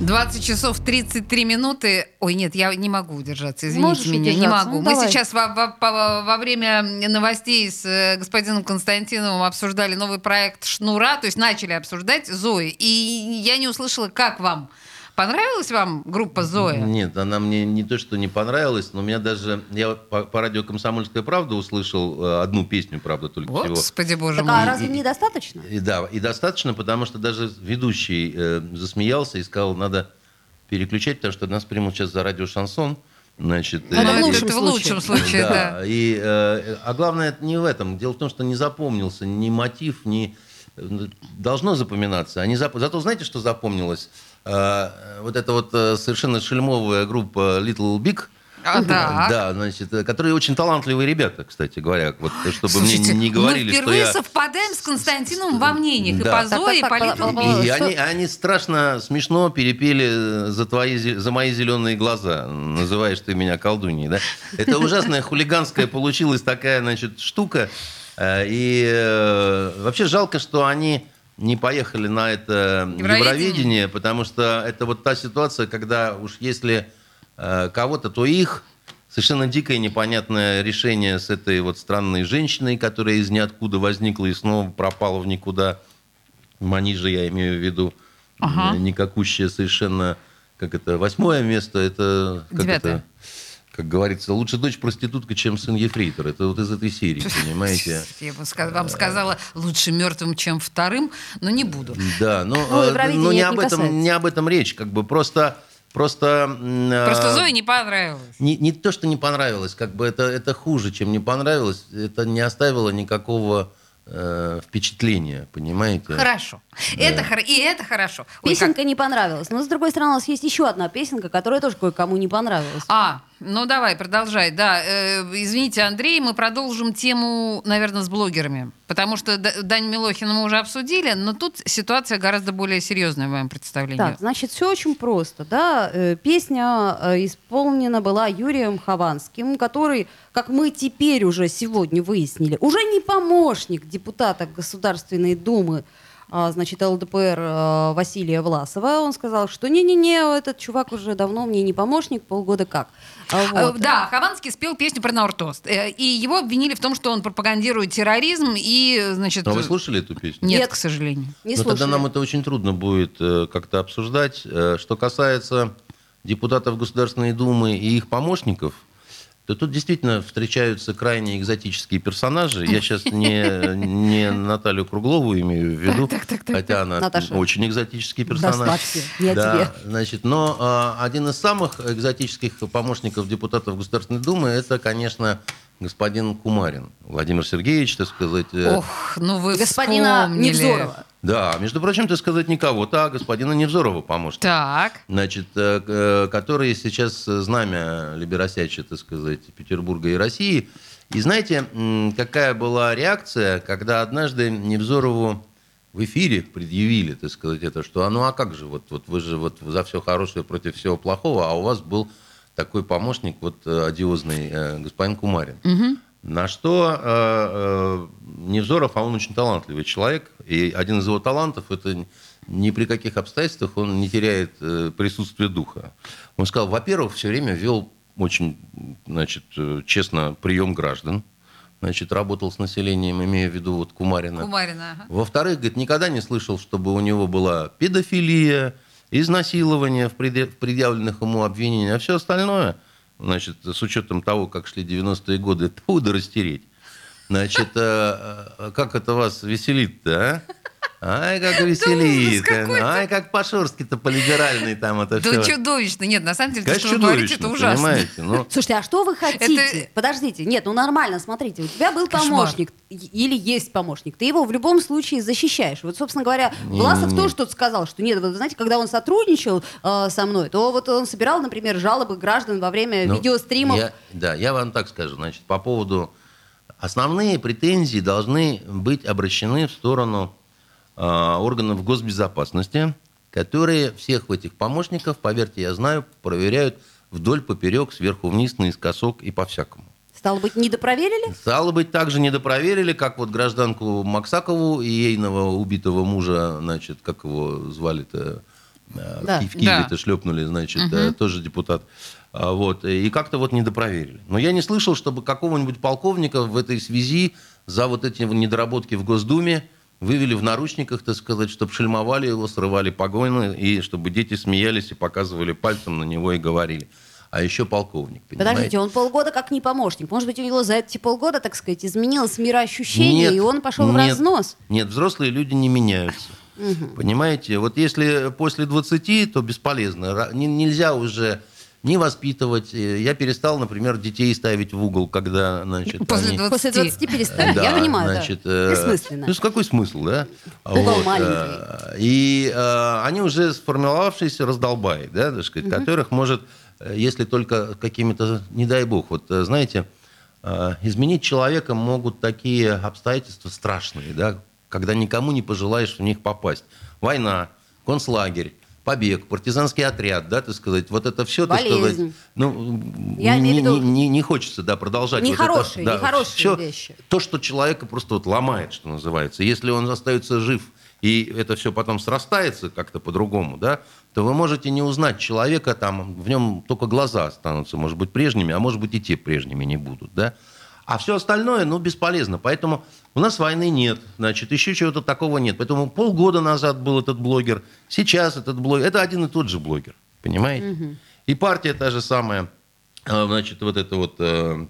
S2: 20 часов 33 минуты. Ой, нет, я не могу удержаться, извините
S4: Можешь
S2: меня, не
S4: удержаться,
S2: могу.
S4: ну,
S2: Мы
S4: давай.
S2: сейчас во, во- по- во время новостей с э, господином Константиновым обсуждали новый проект «Шнура», то есть начали обсуждать Зои. И я не услышала, как вам? Понравилась вам группа Зоя?
S3: Нет, она мне не то, что не понравилась, но у меня даже... Я по, по радио «Комсомольская правда» услышал э, одну песню, правда, только всего.
S2: Господи, боже
S4: Так
S2: мой.
S4: а разве недостаточно?
S3: И да, и достаточно, потому что даже ведущий э, засмеялся и сказал, надо переключать, потому что нас примут сейчас за радио «Шансон». Значит,
S4: Ну, это
S3: э,
S4: в лучшем
S2: это в лучшем случае, да.
S3: И, э, а главное, это не в этом. Дело в том, что не запомнился ни мотив, ни... э, Должно запоминаться. А не зап- Зато знаете, что запомнилось? Э, Вот эта вот э, совершенно шельмовая группа Little Big,
S2: А, да.
S3: да, значит, э, которые очень талантливые ребята, кстати говоря, вот, чтобы
S2: Слушайте,
S3: мне не говорили,
S2: мы
S3: что
S2: впервые
S3: я...
S2: совпадаем с Константином во мнениях.
S3: Да.
S2: И по Зое, и по
S4: по-
S3: И они, они страшно смешно перепели э, за, твои, за мои зеленые глаза, называешь ты меня колдуньей, да? Это ужасная хулиганская получилась такая, значит, штука. Э, И э, вообще жалко, что они не поехали на это
S2: Евровидение.
S3: Евровидение, потому что это вот та ситуация, когда уж если э, кого-то, то их совершенно дикое непонятное решение с этой вот странной женщиной, которая из ниоткуда возникла и снова пропала в никуда. Манижа я имею в виду.
S2: Ага.
S3: М, Никакущее совершенно, как это, восьмое место, это... Как
S2: Девятое.
S3: это, как говорится, лучше дочь проститутка, чем сын ефрейтор. Это вот из этой серии, понимаете?
S2: Я бы вам сказала, лучше мертвым, чем вторым, но не буду.
S3: Да, но,
S4: Ну,
S3: э, но не,
S4: это
S3: об
S4: не
S3: этом, не об этом речь. Как бы просто... Просто, м,
S2: Просто
S3: а,
S2: Зое не понравилось.
S3: Не, не то, что не понравилось, как бы это, это хуже, чем не понравилось. Это не оставило никакого э, впечатления, понимаете?
S2: Хорошо. Это, хоро- и это хорошо. Ой, как-
S4: Песенка не понравилась. Но, с другой стороны, у нас есть еще одна песенка, которая тоже кое-кому не понравилась.
S2: А, ну давай, продолжай. Да, э, извините, Андрей, мы продолжим тему, наверное, с блогерами. Потому что Дань Милохина мы уже обсудили, но тут ситуация гораздо более серьезная в моем представлении.
S4: Так, значит, все очень просто, да. Э, Песня э, исполнена была Юрием Хованским, который, как мы теперь уже сегодня выяснили, уже не помощник депутата Государственной Думы, значит, ЛДПР э, Василия Власова. Он сказал, что не-не-не, этот чувак уже давно мне не помощник, полгода как. А,
S2: Э,
S4: вот.
S2: Да, Хованский спел песню про Науртост. Э, И его обвинили в том, что он пропагандирует терроризм и, значит...
S3: А вы слушали эту песню?
S2: Нет,
S4: Нет.
S2: к сожалению.
S4: Не
S3: Но Ну, тогда нам это очень трудно будет как-то обсуждать. Что касается депутатов Государственной Думы и их помощников, то тут действительно встречаются крайне экзотические персонажи. Я сейчас не, не Наталью Круглову имею в виду,
S2: Так, так, так,
S3: хотя она
S4: Наташа.
S3: очень экзотический
S4: Да,
S3: персонаж. Да,
S4: тебе.
S3: значит, но а, один из самых экзотических помощников депутатов Государственной Думы это, конечно, господин Кумарин. Владимир Сергеевич, так сказать. э,
S2: Ох, ну вы
S4: Господина
S2: вспомнили.
S4: Невзорова.
S3: Да, между прочим, так сказать, никого. Так, господина Невзорова помощник.
S2: Так.
S3: Значит, э, э, который сейчас знамя либеросячи, так сказать, Петербурга и России. И знаете, какая была реакция, когда однажды Невзорову в эфире предъявили, так сказать, это, что а ну а как же, вот, вот вы же вот за все хорошее против всего плохого, а у вас был такой помощник, вот э, одиозный господин Кумарин. На что э, э, Невзоров, а он очень талантливый человек, и один из его талантов это ни при каких обстоятельствах он не теряет э, присутствие духа. Он сказал, во-первых, все время вел очень, значит, честно прием граждан, значит, работал с населением, имея в виду вот Кумарина.
S2: Кумарина. ага.
S3: Во-вторых, говорит, никогда не слышал, чтобы у него была педофилия, изнасилование в предъявленных ему обвинениях, а все остальное, значит, с учетом того, как шли 90-е годы, это да растереть. Значит, э, э, как это вас веселит-то, а? Ай, как веселит. Ай, как по-шорски-то, по-либеральной там это
S2: Да
S3: все.
S2: чудовищно. Нет, на самом деле, то, что вы говорите, это ужасно.
S3: понимаете? Ну,
S4: Слушайте, а что вы хотите?
S2: Это-
S4: Подождите, нет, ну нормально, смотрите, у тебя был
S2: Кошмар.
S4: помощник или есть помощник, ты его в любом случае защищаешь. Вот, собственно говоря, Власов тоже что-то сказал, что нет, вы знаете, когда он сотрудничал э, со мной, то вот он собирал, например, жалобы граждан во время
S3: Ну,
S4: видеостримов.
S3: я- да, я вам так скажу. Значит, по поводу... Основные претензии должны быть обращены в сторону органов госбезопасности, которые всех этих помощников, поверьте, я знаю, проверяют вдоль, поперек, сверху вниз, наискосок и по-всякому.
S4: Стало быть, недопроверили?
S3: Стало быть, также недопроверили, как вот гражданку Максакову и ейного убитого мужа, значит, как его звали-то, э,
S4: Да.
S3: в Ки- в Киеве-то
S2: Да.
S3: шлепнули, значит, э, тоже депутат. А, Вот, и как-то вот недопроверили. Но я не слышал, чтобы какого-нибудь полковника в этой связи за вот эти недоработки в Госдуме вывели в наручниках, так сказать, чтобы шельмовали его, срывали погоны, и чтобы дети смеялись и показывали пальцем на него и говорили. А еще полковник, понимаете?
S4: Подождите, он полгода как не помощник. Может быть, у него за эти полгода, так сказать, изменилось мироощущение,
S3: Нет,
S4: и он пошел в
S3: нет,
S4: разнос.
S3: Нет, взрослые люди не меняются. Понимаете? Вот если после 20, то бесполезно. Нельзя уже не воспитывать. Э, Я перестал, например, детей ставить в угол, когда, значит,
S2: После
S3: они-
S2: 20.
S4: После 20 перестали.
S3: Да,
S4: Я понимаю,
S3: значит,
S4: да.
S3: э,
S4: Бессмысленно.
S3: Ну, с какой смысл, да?
S4: Угол маленький.
S3: э, И э, они уже сформировавшиеся раздолбаи, да, так сказать, которых может, если только какими-то, не дай бог, вот знаете, э, изменить человека могут такие обстоятельства страшные, да, когда никому не пожелаешь в них попасть. Война, концлагерь, побег, партизанский отряд, да, так сказать, вот это все, так сказать, ну,
S4: Я
S3: не,
S4: виду-
S3: не- не- не хочется, да, продолжать. вот это,
S4: Нехорошие,
S3: да,
S4: нехорошие
S3: всё
S4: вещи.
S3: то, что человека просто вот ломает, что называется. Если он остается жив, и это все потом срастается как-то по-другому, да, то вы можете не узнать человека, там, в нем только глаза останутся, может быть, прежними, а может быть, и те прежними не будут, да. А все остальное, ну, бесполезно. Поэтому у нас войны нет, значит, еще чего-то такого нет. Поэтому полгода назад был этот блогер, сейчас этот блогер. Это один и тот же блогер, понимаете? И партия та же самая, а, значит, вот это вот, э,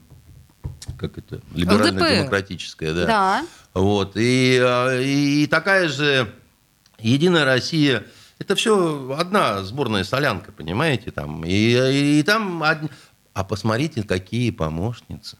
S3: как это, либерально-демократическая, да.
S4: Да.
S3: Вот. И, э, и такая же Единая Россия. Это все одна сборная солянка, понимаете? Там. И, и, там... од- А посмотрите, какие помощницы.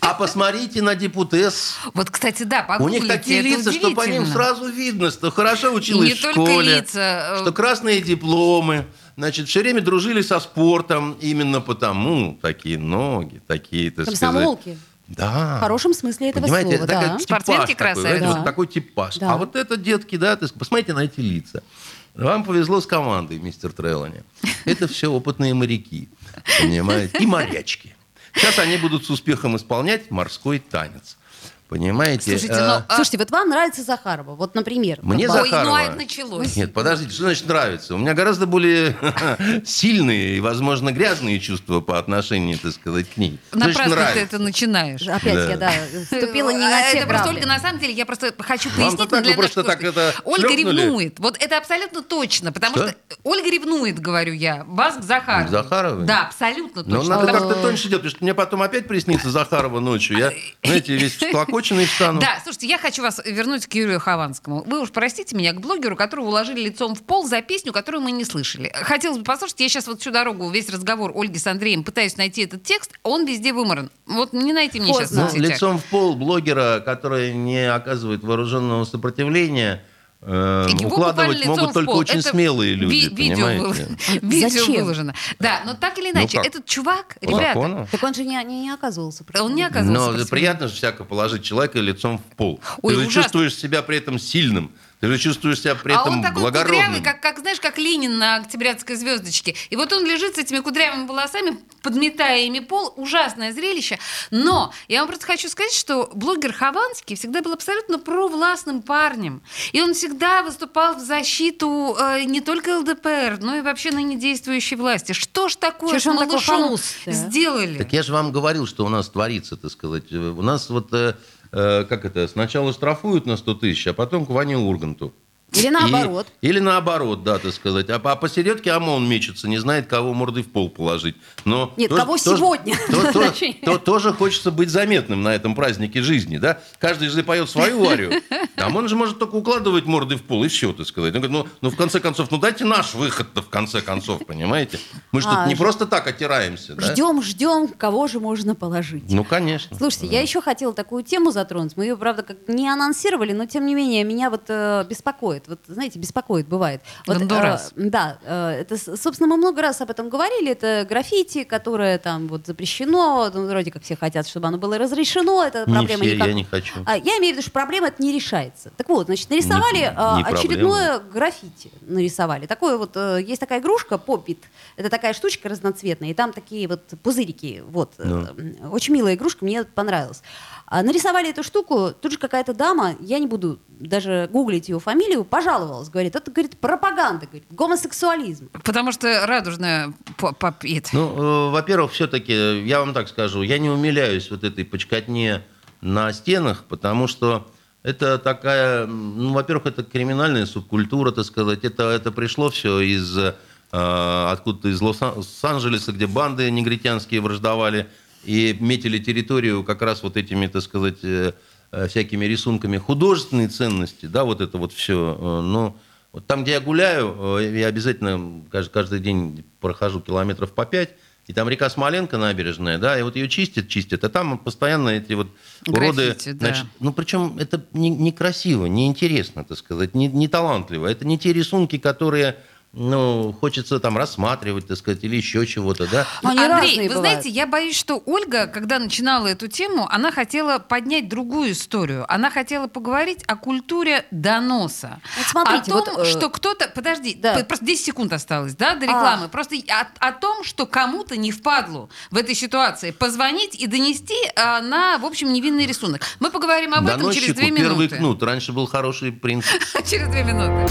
S3: А посмотрите на депутес.
S2: Вот, кстати, да,
S3: У них
S2: погуглите,
S3: такие
S2: это
S3: лица, что по ним сразу видно, что хорошо училась
S2: не
S3: в
S2: только
S3: школе.
S2: лица, э,
S3: Что красные дипломы. Значит, все время дружили со спортом. Именно потому такие ноги, такие, так сказать.
S4: Комсомолки.
S3: Да.
S4: В хорошем смысле этого
S3: Понимаете,
S4: слова,
S3: это такой
S4: да.
S2: Спортсменки
S3: такой,
S2: красавицы.
S4: Да.
S3: вот такой типаж.
S4: Да.
S3: А вот это детки, да, то есть посмотрите на эти лица. Вам повезло с командой, мистер Треллани. Это все опытные моряки, понимаете, и морячки. Сейчас они будут с успехом исполнять морской танец. Понимаете?
S2: Слушайте,
S3: А,
S2: ну, а-
S4: Слушайте, вот вам нравится Захарова, вот, например.
S3: Мне
S4: как бы-
S2: Ой,
S3: Захарова.
S2: ну а это началось.
S3: Нет, подождите, что значит нравится? У меня гораздо более сильные и, возможно, грязные чувства по отношению, так сказать, к ней.
S2: Напрасно ты это начинаешь.
S4: Опять
S3: Да.
S4: я, да, вступила не
S2: А
S4: на те
S2: Это просто. Ольга, на самом деле, я просто хочу пояснить
S3: так,
S2: для
S3: просто так это
S2: Ольга ревнует. Вот это абсолютно точно, потому
S3: Что?
S2: Ольга ревнует, говорю я, вас к Захаровой.
S3: К Захаровой?
S2: Да, абсолютно
S3: Но
S2: точно.
S3: надо
S2: Потому
S3: как-то тоньше делать, потому что мне потом опять приснится Захарова ночью. Я, знаете, весь всклокоченный встану.
S2: Да, слушайте, я хочу вас вернуть к Юрию Хованскому. Вы уж простите меня, к блогеру, которого уложили лицом в пол за песню, которую мы не слышали. Хотелось бы послушать, я сейчас вот всю дорогу, весь разговор Ольги с Андреем пытаюсь найти этот текст, он везде выморан. Вот не найти мне сейчас
S4: Поздно.
S3: Ну,
S2: соцсетях.
S3: лицом в пол блогера, который не оказывает вооруженного сопротивления,
S2: Его
S3: укладывать могут только
S2: пол.
S3: очень
S2: Это
S3: смелые люди,
S2: ви- видео,
S3: понимаете?
S2: видео
S4: Зачем?
S2: выложено. Да, но так или
S3: Ну
S2: иначе,
S3: как?
S2: этот чувак,
S3: По
S2: ребята,
S3: закону.
S4: Так он же не, не, не оказывался.
S2: он не оказывался
S3: Но приятно же всяко положить человека лицом в пол.
S2: Ой,
S3: Ты же
S2: ужасно.
S3: чувствуешь себя при этом сильным. Ты же чувствуешь себя при
S2: а
S3: этом
S2: он такой
S3: благородным.
S2: кудрявый, как, как, знаешь, как Ленин на Октябрятской звездочке. И вот он лежит с этими кудрявыми волосами, подметая ими пол. Ужасное зрелище. Но я вам просто хочу сказать, что блогер Хованский всегда был абсолютно провластным парнем. И он всегда выступал в защиту э, не только ЛДПР, но и вообще ныне действующей власти. Что ж такое
S4: Чё
S2: с
S4: такой
S2: малышом
S4: а?
S2: сделали?
S3: Так я же вам говорил, что у нас творится, так сказать. Э, У нас вот, э, как это, сначала штрафуют на 100 тысяч, а потом к Ване Урганту.
S4: Или наоборот.
S3: И- или наоборот, да, так сказать. А, по- а посередке ОМОН мечется, не знает, кого мордой в пол положить. Но
S4: Нет, кого сегодня?
S3: то- то- то- тоже хочется быть заметным на этом празднике жизни, да? Каждый же поет свою арию. А ОМОН же может только укладывать морды в пол, и все, так сказать. Он говорит, ну, ну, в конце концов, ну, дайте наш выход-то, в конце концов, понимаете? Мы же тут
S4: А,
S3: не
S4: ж-
S3: просто так отираемся, да?
S4: Ждем, ждем, кого же можно положить.
S3: Ну, конечно.
S4: Слушайте, я еще хотела такую тему затронуть. Мы ее, правда, как не анонсировали, но тем не менее меня вот э, беспокоит. Вот знаете, беспокоит бывает. Вот,
S2: Гондурас.
S4: э, да, э, это, собственно, мы много раз об этом говорили. Это граффити, которое там вот запрещено. Ну, вроде как все хотят, чтобы оно было разрешено. Это
S3: Не
S4: проблема
S3: все,
S4: никак-
S3: я не хочу.
S4: А, я имею в виду, что проблема это не решается. Так вот, значит, нарисовали
S3: Не-
S4: э,
S3: не проблема.
S4: очередное граффити. Нарисовали. Такое вот, э, есть такая игрушка, попит. Это такая штучка разноцветная, и там такие вот пузырики. Вот. э,
S3: Ну.
S4: Очень милая игрушка, мне понравилась. А, нарисовали эту штуку, тут же какая-то дама, я не буду даже гуглить ее фамилию, пожаловалась, говорит, это, говорит, пропаганда, говорит, гомосексуализм.
S2: Потому что радужная по- попит.
S3: Ну, э, во-первых, все-таки, я вам так скажу, я не умиляюсь вот этой почкотне на стенах, потому что это такая, ну, во-первых, это криминальная субкультура, так сказать, это, это пришло все из э, откуда-то из Лос-Анджелеса, где банды негритянские враждовали и метили территорию как раз вот этими, так сказать, э, всякими рисунками художественной ценности, да, вот это вот все. Но вот там, где я гуляю, э, я обязательно каждый, каждый день прохожу километров по пять, и там река Смоленка набережная, да, и вот ее чистят, чистят, а там постоянно эти вот уроды...
S2: Граффити, да.
S3: значит, ну, причем это не- некрасиво, неинтересно, так сказать, не, не талантливо. Это не те рисунки, которые, ну, хочется там рассматривать, так сказать, или еще чего-то, да.
S4: Ну, Они
S2: Андрей,
S4: разные
S2: вы
S4: бывают.
S2: знаете, я боюсь, что Ольга, когда начинала эту тему, она хотела поднять другую историю. Она хотела поговорить о культуре доноса.
S4: Вот смотрите,
S2: о том,
S4: вот, э,
S2: что кто-то... Подожди,
S4: да.
S2: просто 10 секунд осталось, да, до рекламы.
S4: А.
S2: Просто о, о том, что кому-то не впадлу в этой ситуации позвонить и донести а, на, в общем, невинный рисунок. Мы поговорим об этом через
S3: Доносчику
S2: две
S3: первый
S2: минуты.
S3: кнут. Раньше был хороший принцип.
S2: Через две минуты.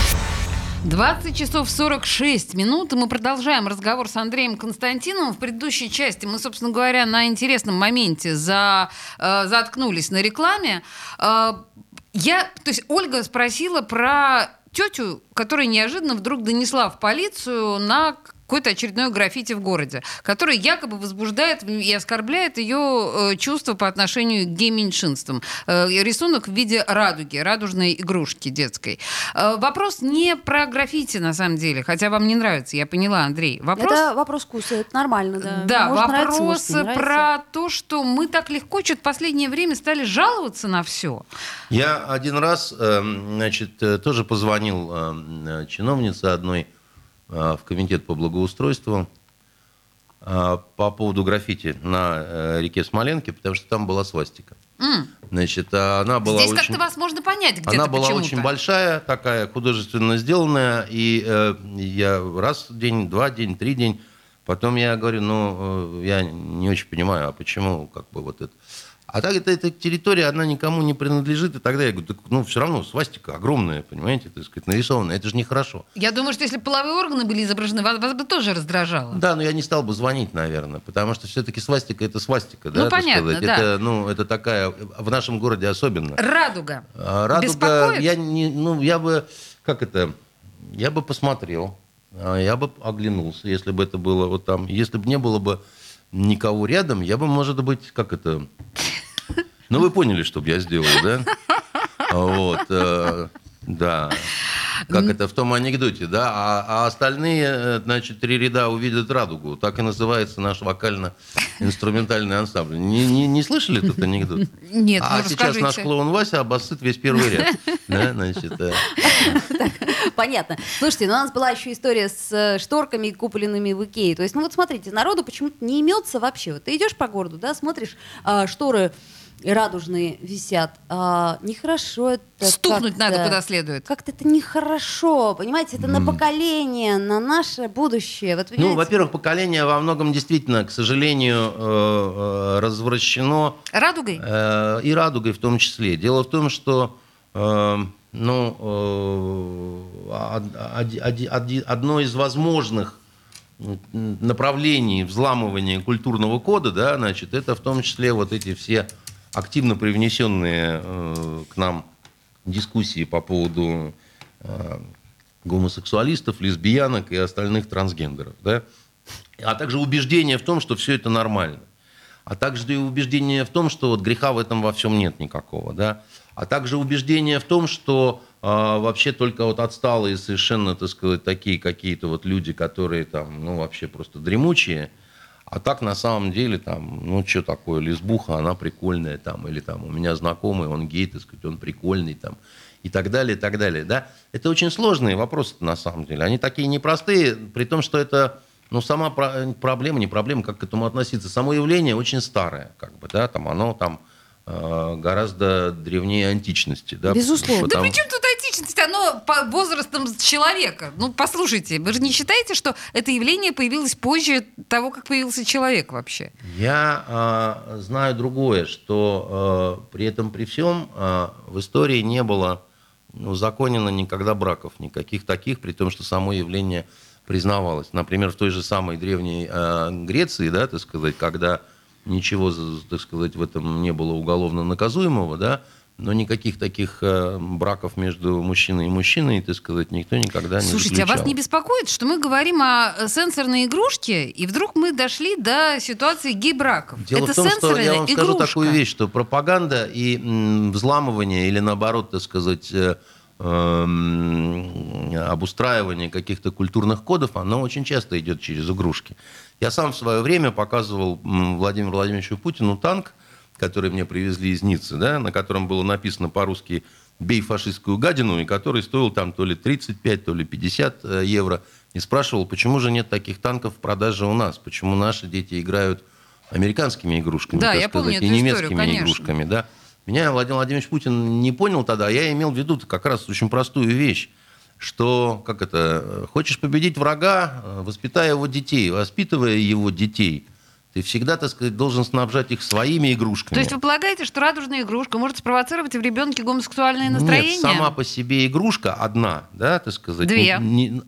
S2: 20 часов 46 минут, и мы продолжаем разговор с Андреем Константиновым. В предыдущей части мы, собственно говоря, на интересном моменте за, э, заткнулись на рекламе. Э, я, то есть Ольга спросила про тетю, которая неожиданно вдруг донесла в полицию на какое-то очередное граффити в городе, которое якобы возбуждает и оскорбляет ее э, чувства по отношению к гей-меньшинствам. Э, рисунок в виде радуги, радужной игрушки детской. Э, вопрос не про граффити, на самом деле, хотя вам не нравится, я поняла, Андрей. Вопрос...
S4: Это вопрос вкуса, это нормально, да.
S2: Да,
S4: Может
S2: вопрос
S4: может не нравиться.
S2: про то, что мы так легко что-то в последнее время стали жаловаться на все.
S3: Я один раз, эм, значит, тоже позвонил эм, чиновнице одной в комитет по благоустройству э, по поводу граффити на э, реке Смоленке, потому что там была свастика.
S2: М.
S3: Значит, она была
S2: Здесь
S3: очень...
S2: как-то вас можно понять где-то
S3: Она была
S2: почему-то.
S3: очень большая, такая художественно сделанная, и э, я раз в день, два день, три день, потом я говорю, ну, э, я не очень понимаю, а почему как бы вот это. А так это, эта территория, она никому не принадлежит, и тогда я говорю, так, ну, все равно свастика огромная, понимаете, так сказать, нарисованная, это же нехорошо.
S2: Я думаю, что если бы половые органы были изображены, вас, вас бы тоже раздражало.
S3: Да, но я не стал бы звонить, наверное, потому что все-таки свастика это свастика, да,
S2: Ну, понятно,
S3: сказать.
S2: да.
S3: Это, ну, это такая, в нашем городе особенно.
S2: Радуга.
S3: А, Радуга,
S2: Беспокоит?
S3: я не, ну, я бы, как это, я бы посмотрел, а, я бы оглянулся, если бы это было вот там, если бы не было бы никого рядом, я бы, может быть, как это, ну, вы поняли, что бы я сделал, да? Вот, э, да. Как это в том анекдоте, да? А, а остальные, э, значит, три ряда увидят радугу. Так и называется наш вокально-инструментальный ансамбль. Не, не, не слышали этот анекдот?
S2: Нет,
S3: А
S2: ну
S3: сейчас
S2: расскажите.
S3: наш клоун Вася обоссыт весь первый ряд. Да, значит, э,
S4: Понятно. Слушайте, ну у нас была еще история с э, шторками купленными в Икее. То есть, ну вот смотрите, народу почему-то не имется вообще. Вот ты идешь по городу, да, смотришь, а, шторы радужные висят. А, нехорошо это.
S2: Стукнуть надо куда следует.
S4: Как-то это нехорошо, понимаете? Это на поколение, на наше будущее. Вот,
S3: Ну, во-первых, поколение во многом действительно, к сожалению, э, э, развращено
S2: Радугой?
S3: Э, и радугой в том числе. Дело в том, что э, ну, э, од- од- од- од- одно из возможных направлений взламывания культурного кода, да, значит, это в том числе вот эти все активно привнесенные э, к нам дискуссии по поводу э, гомосексуалистов, лесбиянок и остальных трансгендеров, да, а также убеждение в том, что все это нормально. А также и убеждение в том, что вот греха в этом во всем нет никакого, да, а также убеждение в том, что э, вообще только вот отсталые совершенно, так сказать, такие какие-то вот люди, которые там, ну, вообще просто дремучие, а так на самом деле там, ну, что такое, лесбуха, она прикольная там, или там у меня знакомый, он гей, так сказать, он прикольный там, и так далее, и так далее, да. Это очень сложные вопросы на самом деле, они такие непростые, при том, что это ну, сама про- проблема, не проблема, как к этому относиться. Само явление очень старое, как бы, да, там оно там гораздо древнее античности. Да,
S4: Безусловно.
S2: Да
S3: потому-
S2: при чем тут античность? Оно по возрастам человека. Ну, послушайте, вы же не считаете, что это явление появилось позже того, как появился человек вообще?
S3: Я э, знаю другое, что э, при этом, при всем, э, в истории не было узаконено никогда браков, никаких таких, при том, что само явление признавалось. Например, в той же самой древней э, Греции, да, так сказать, когда ничего, так сказать, в этом не было уголовно наказуемого, да, но никаких таких э, браков между мужчиной и мужчиной, так сказать, никто никогда не
S2: Слушайте, а вас не беспокоит, что мы говорим о э, сенсорной игрушке, и вдруг мы дошли до ситуации гей-браков?
S3: Дело
S2: это
S3: в том, что я вам скажу
S2: игрушка.
S3: такую вещь, что пропаганда и м, взламывание или наоборот, так сказать, э, обустраивание каких-то культурных кодов, оно очень часто идет через игрушки. Я сам в свое время показывал Владимиру Владимировичу Путину танк, который мне привезли из Ниццы, да, на котором было написано по-русски «бей фашистскую гадину», и который стоил там то ли 35, то ли 50 э, евро. И спрашивал, почему же нет таких танков в продаже у нас, почему наши дети играют американскими игрушками,
S2: Да,
S3: так
S2: я помню
S3: сказать, и
S2: эту историю,
S3: немецкими
S2: конечно.
S3: игрушками, да. Меня Владимир Владимирович Путин не понял тогда, а я имел в виду как раз очень простую вещь, что, как это, хочешь победить врага, э, воспитай его детей, воспитывая его детей, ты всегда, так сказать, должен снабжать их своими игрушками.
S2: То есть вы полагаете, что радужная игрушка может спровоцировать в ребенке гомосексуальное настроение?
S3: Нет, сама по себе игрушка одна, да, так сказать.
S2: Две.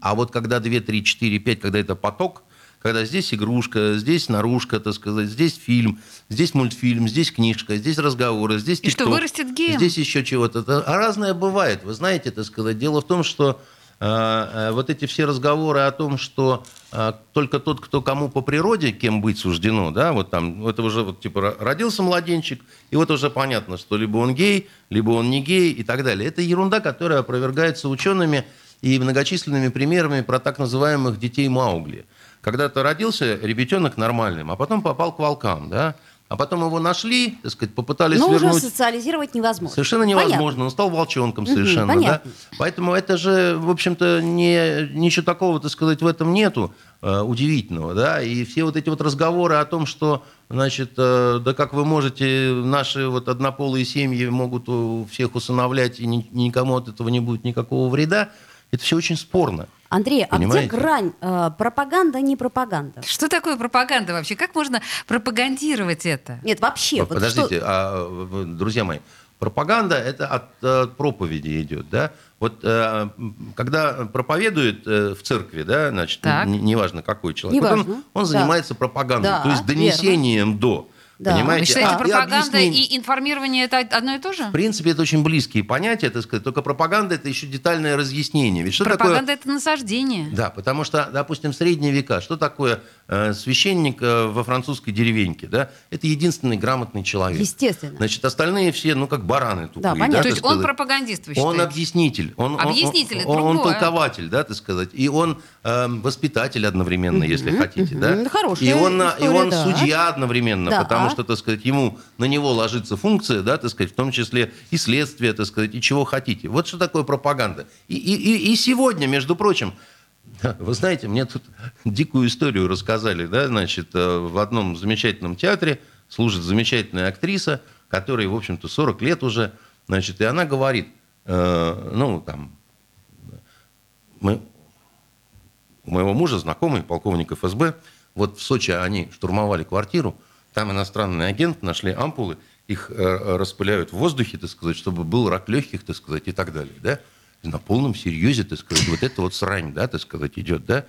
S3: А вот когда две, три, четыре, пять, когда это поток, когда здесь игрушка, здесь наружка, так сказать, здесь фильм, здесь мультфильм, здесь книжка, здесь разговоры, здесь
S2: И что, вырастет геем?
S3: Здесь еще чего-то. Это разное бывает. Вы знаете, так сказать, дело в том, что э, э, вот эти все разговоры о том, что э, только тот, кто кому по природе, кем быть суждено, да, вот там, это уже вот типа ро- родился младенчик, и вот уже понятно, что либо он гей, либо он не гей и так далее. Это ерунда, которая опровергается учеными и многочисленными примерами про так называемых детей Маугли. Когда-то родился ребятенок нормальным, а потом попал к волкам, да, а потом его нашли, так сказать, попытались
S4: Но уже
S3: вернуть...
S4: социализировать невозможно.
S3: Совершенно невозможно. Он стал волчонком совершенно, да?
S4: понятно.
S3: Поэтому это же, в общем-то, не, ничего такого, так сказать, в этом нету э, удивительного, да? И все вот эти вот разговоры о том, что, значит, э, да как вы можете, наши вот однополые семьи могут всех усыновлять, и ни- никому от этого не будет никакого вреда, это все очень спорно.
S4: Андрей, а где
S3: Понимаете?
S4: грань э, пропаганда, не пропаганда?
S2: Что такое пропаганда вообще? Как можно пропагандировать это?
S4: Нет, вообще. вот
S3: Подождите,
S4: что-
S3: а, друзья мои, пропаганда это от э, проповеди идет, да? Вот э, когда проповедует э, в церкви, да, значит, неважно какой человек, вот
S4: Неважно,
S3: он, он
S4: да.
S3: занимается пропагандой,
S4: Да,
S3: то есть донесением до.
S4: Да.
S3: Понимаете?
S2: Вы считаете,
S3: А- и
S2: пропаганда
S3: объяснение.
S2: и информирование это одно и то же?
S3: В принципе, это очень близкие понятия, так сказать. Только пропаганда это еще детальное разъяснение. Ведь что
S2: Пропаганда
S3: такое?
S2: это насаждение.
S3: Да, потому что, допустим, в средние века, что такое э, священник э, во французской деревеньке? Да? Это единственный грамотный человек.
S4: Естественно.
S3: Значит, остальные все, ну, как бараны тупые.
S4: Да, понятно.
S2: То
S3: так
S2: есть он
S3: сказать.
S2: пропагандист, вы
S3: Он объяснитель. Он, он-
S2: Объяснитель, это
S3: он, он
S2: другое.
S3: толкователь, да, так сказать. И он эм, воспитатель одновременно, если хотите, да.
S4: Хорошая
S3: и он, на- и
S4: история,
S3: он
S4: да.
S3: судья одновременно,
S4: Да.
S3: потому что, так сказать, ему на него ложится функция, да, так сказать, в том числе и следствие, так сказать, и чего хотите. Вот что такое пропаганда. И, и, и- и сегодня, между прочим, вы знаете, мне тут дикую историю рассказали, да, значит, э, в одном замечательном театре служит замечательная актриса, которой, в общем-то, 40 лет уже, значит, и она говорит, э, ну, там, мы, у моего мужа знакомый, полковник ФСБ, вот в Сочи они штурмовали квартиру, там иностранный агент, нашли ампулы, их э, распыляют в воздухе, так сказать, чтобы был рак легких, так сказать, и так далее, да? И на полном серьезе, так сказать, вот это вот срань, да, так сказать, идет, да?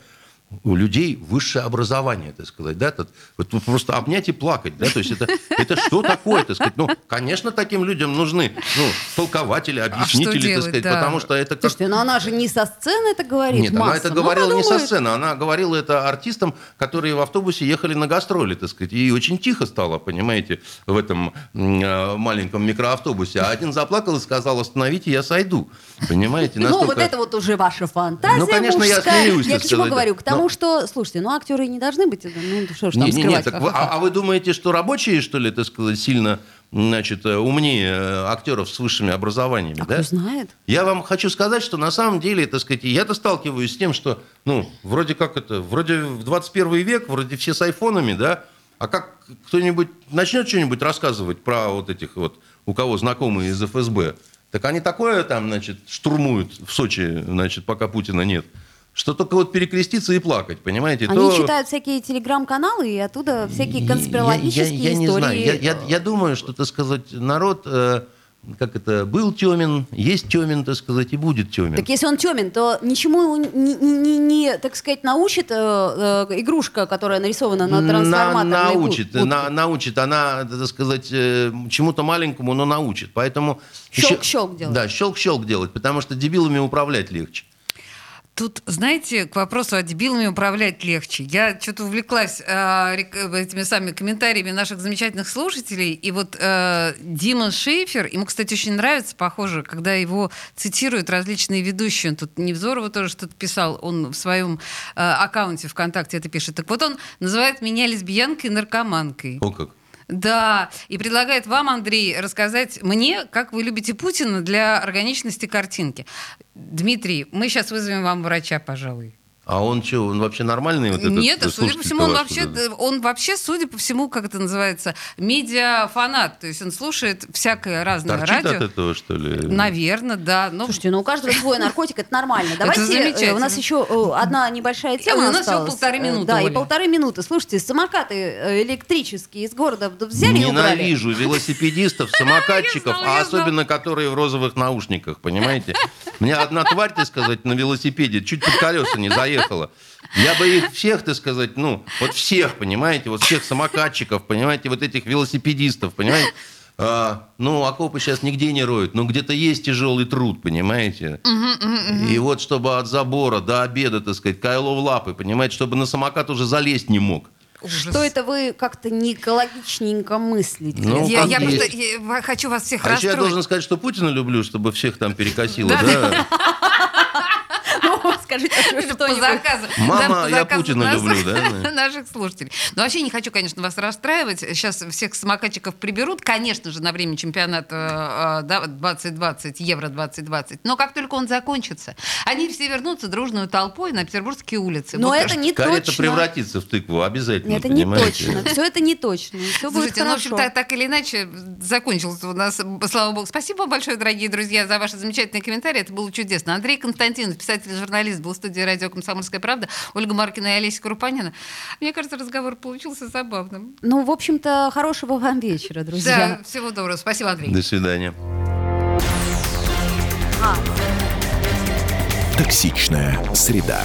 S3: У людей высшее образование, так сказать, да, тут, вот тут просто обнять и плакать, да, то есть это, это что такое, так сказать, ну, конечно, таким людям нужны, ну, толкователи, объяснители, так
S2: делать,
S3: сказать,
S2: да.
S3: потому что это как...
S4: Слушайте, ну она же не со сцены это говорит
S3: Нет, она
S4: массам.
S3: это
S4: Ну,
S3: говорила не со сцены, она говорила это артистам, которые в автобусе ехали на гастроли, так сказать. И очень тихо стало, понимаете, в этом э, маленьком микроавтобусе. А один заплакал и сказал, остановите, я сойду. Понимаете,
S4: Ну,
S3: настолько...
S4: вот это вот уже ваша фантазия
S3: Ну, конечно, я
S4: мужская.
S3: смеюсь,
S4: Я
S3: так
S4: к чему говорю? К тому,
S3: Но-
S4: что, слушайте, ну, актеры не должны быть, ну, что ж там
S3: Не, не, не,
S4: скрывать.
S3: так а, а вы думаете, что рабочие, что ли, так сказать, сильно значит, умнее э, актеров с высшими образованиями,
S4: А
S3: да?
S4: кто знает?
S3: Я вам хочу сказать, что на самом деле, так сказать, я-то сталкиваюсь с тем, что, ну, вроде как это, вроде в 21 век, вроде все с айфонами, да, а как кто-нибудь начнет что-нибудь рассказывать про вот этих вот, у кого знакомые из ФСБ, так они такое там, значит, штурмуют в Сочи, значит, пока Путина нет, что только вот перекреститься и плакать, понимаете?
S4: Они
S3: то-
S4: читают всякие телеграм-каналы, и оттуда всякие
S3: я-
S4: конспирологические
S3: я, я, не
S4: истории.
S3: знаю. Я, я- я думаю, что, так сказать, народ, э, как это, был темен, есть темен, так сказать, и будет темен.
S4: Так если он темен, то ничему его не, не- не- не, так сказать, научит э, э, игрушка, которая нарисована на трансформаторной
S3: На-
S4: бу-
S3: научит,
S4: будке.
S3: на- научит, она, так сказать, э, чему-то маленькому, но научит. Поэтому
S4: Щелк-щелк делать.
S3: Да, щелк-щелк делать, потому что дебилами управлять легче.
S2: Тут, знаете, к вопросу о дебилами управлять легче. Я что-то увлеклась э, этими самыми комментариями наших замечательных слушателей. И вот э, Дима Шейфер, ему, кстати, очень нравится, похоже, когда его цитируют различные ведущие. Он Тут Невзорова тоже что-то писал, он в своем э, аккаунте ВКонтакте это пишет. Так вот он называет меня лесбиянкой и наркоманкой.
S3: О как.
S2: Да, и предлагает вам, Андрей, рассказать мне, как вы любите Путина для органичности картинки. Дмитрий, мы сейчас вызовем вам врача, пожалуй.
S3: А он что, он вообще нормальный? Вот этот
S2: Нет, судя по всему, он
S3: ваш
S2: вообще, он вообще, судя по всему, как это называется, медиафанат. То есть он слушает всякое разное
S3: Торчит
S2: радио.
S3: от этого, что ли?
S2: Наверное, да. Но
S4: Слушайте, ну у каждого свой наркотик, это нормально. Давайте, э, у нас еще э, одна небольшая тема
S2: у нас всего полторы
S4: Э,
S2: минуты,
S4: Да, и полторы минуты. Слушайте, самокаты электрические из города взяли и убрали.
S3: Ненавижу велосипедистов, самокатчиков, а особенно которые в розовых наушниках, понимаете? Мне одна тварь, так сказать, на велосипеде чуть под колеса не заехала. Я бы их всех, так сказать, ну, вот всех, понимаете, вот всех самокатчиков, понимаете, вот этих велосипедистов, понимаете? А, ну, окопы сейчас нигде не роют, но где-то есть тяжелый труд, понимаете? И вот чтобы от забора до обеда, так сказать, кайло в лапы, понимаете, чтобы на самокат уже залезть не мог.
S2: ужас.
S4: Что это вы как-то не экологичненько мыслите?
S3: Ну,
S2: я, я просто я хочу вас всех
S3: А еще я
S2: расстроить.
S3: должен сказать, что Путина люблю, чтобы всех там перекосило,
S2: Да,
S3: да?
S4: Ну, Скажите, а
S2: Это по заказу.
S3: Мама, я Путина люблю, да?
S2: Наших слушателей. Но вообще не хочу, конечно, вас расстраивать. Сейчас всех самокатчиков приберут, конечно же, на время чемпионата э, да, 2020, Евро 2020. Но как только он закончится, они все вернутся дружную толпой на петербургские улицы.
S4: Но это не точно.
S3: превратится в тыкву, обязательно,
S4: Это не
S3: понимаете?
S4: точно. Все это не точно. Все будет
S2: Слушайте, ну, в общем,
S4: хорошо.
S2: так, так или иначе, закончился у нас, слава богу. Спасибо вам большое, дорогие друзья, за ваши замечательные комментарии. Это было чудесно. Андрей Константинов, писатель и журналист, был в студии радио «Комсомольская правда». Ольга Маркина и Олеся Крупанина. Мне кажется, разговор получился забавным.
S4: Ну, в общем-то, хорошего вам вечера, друзья.
S2: Да, всего доброго. Спасибо, Андрей.
S3: До свидания.
S1: Токсичная среда.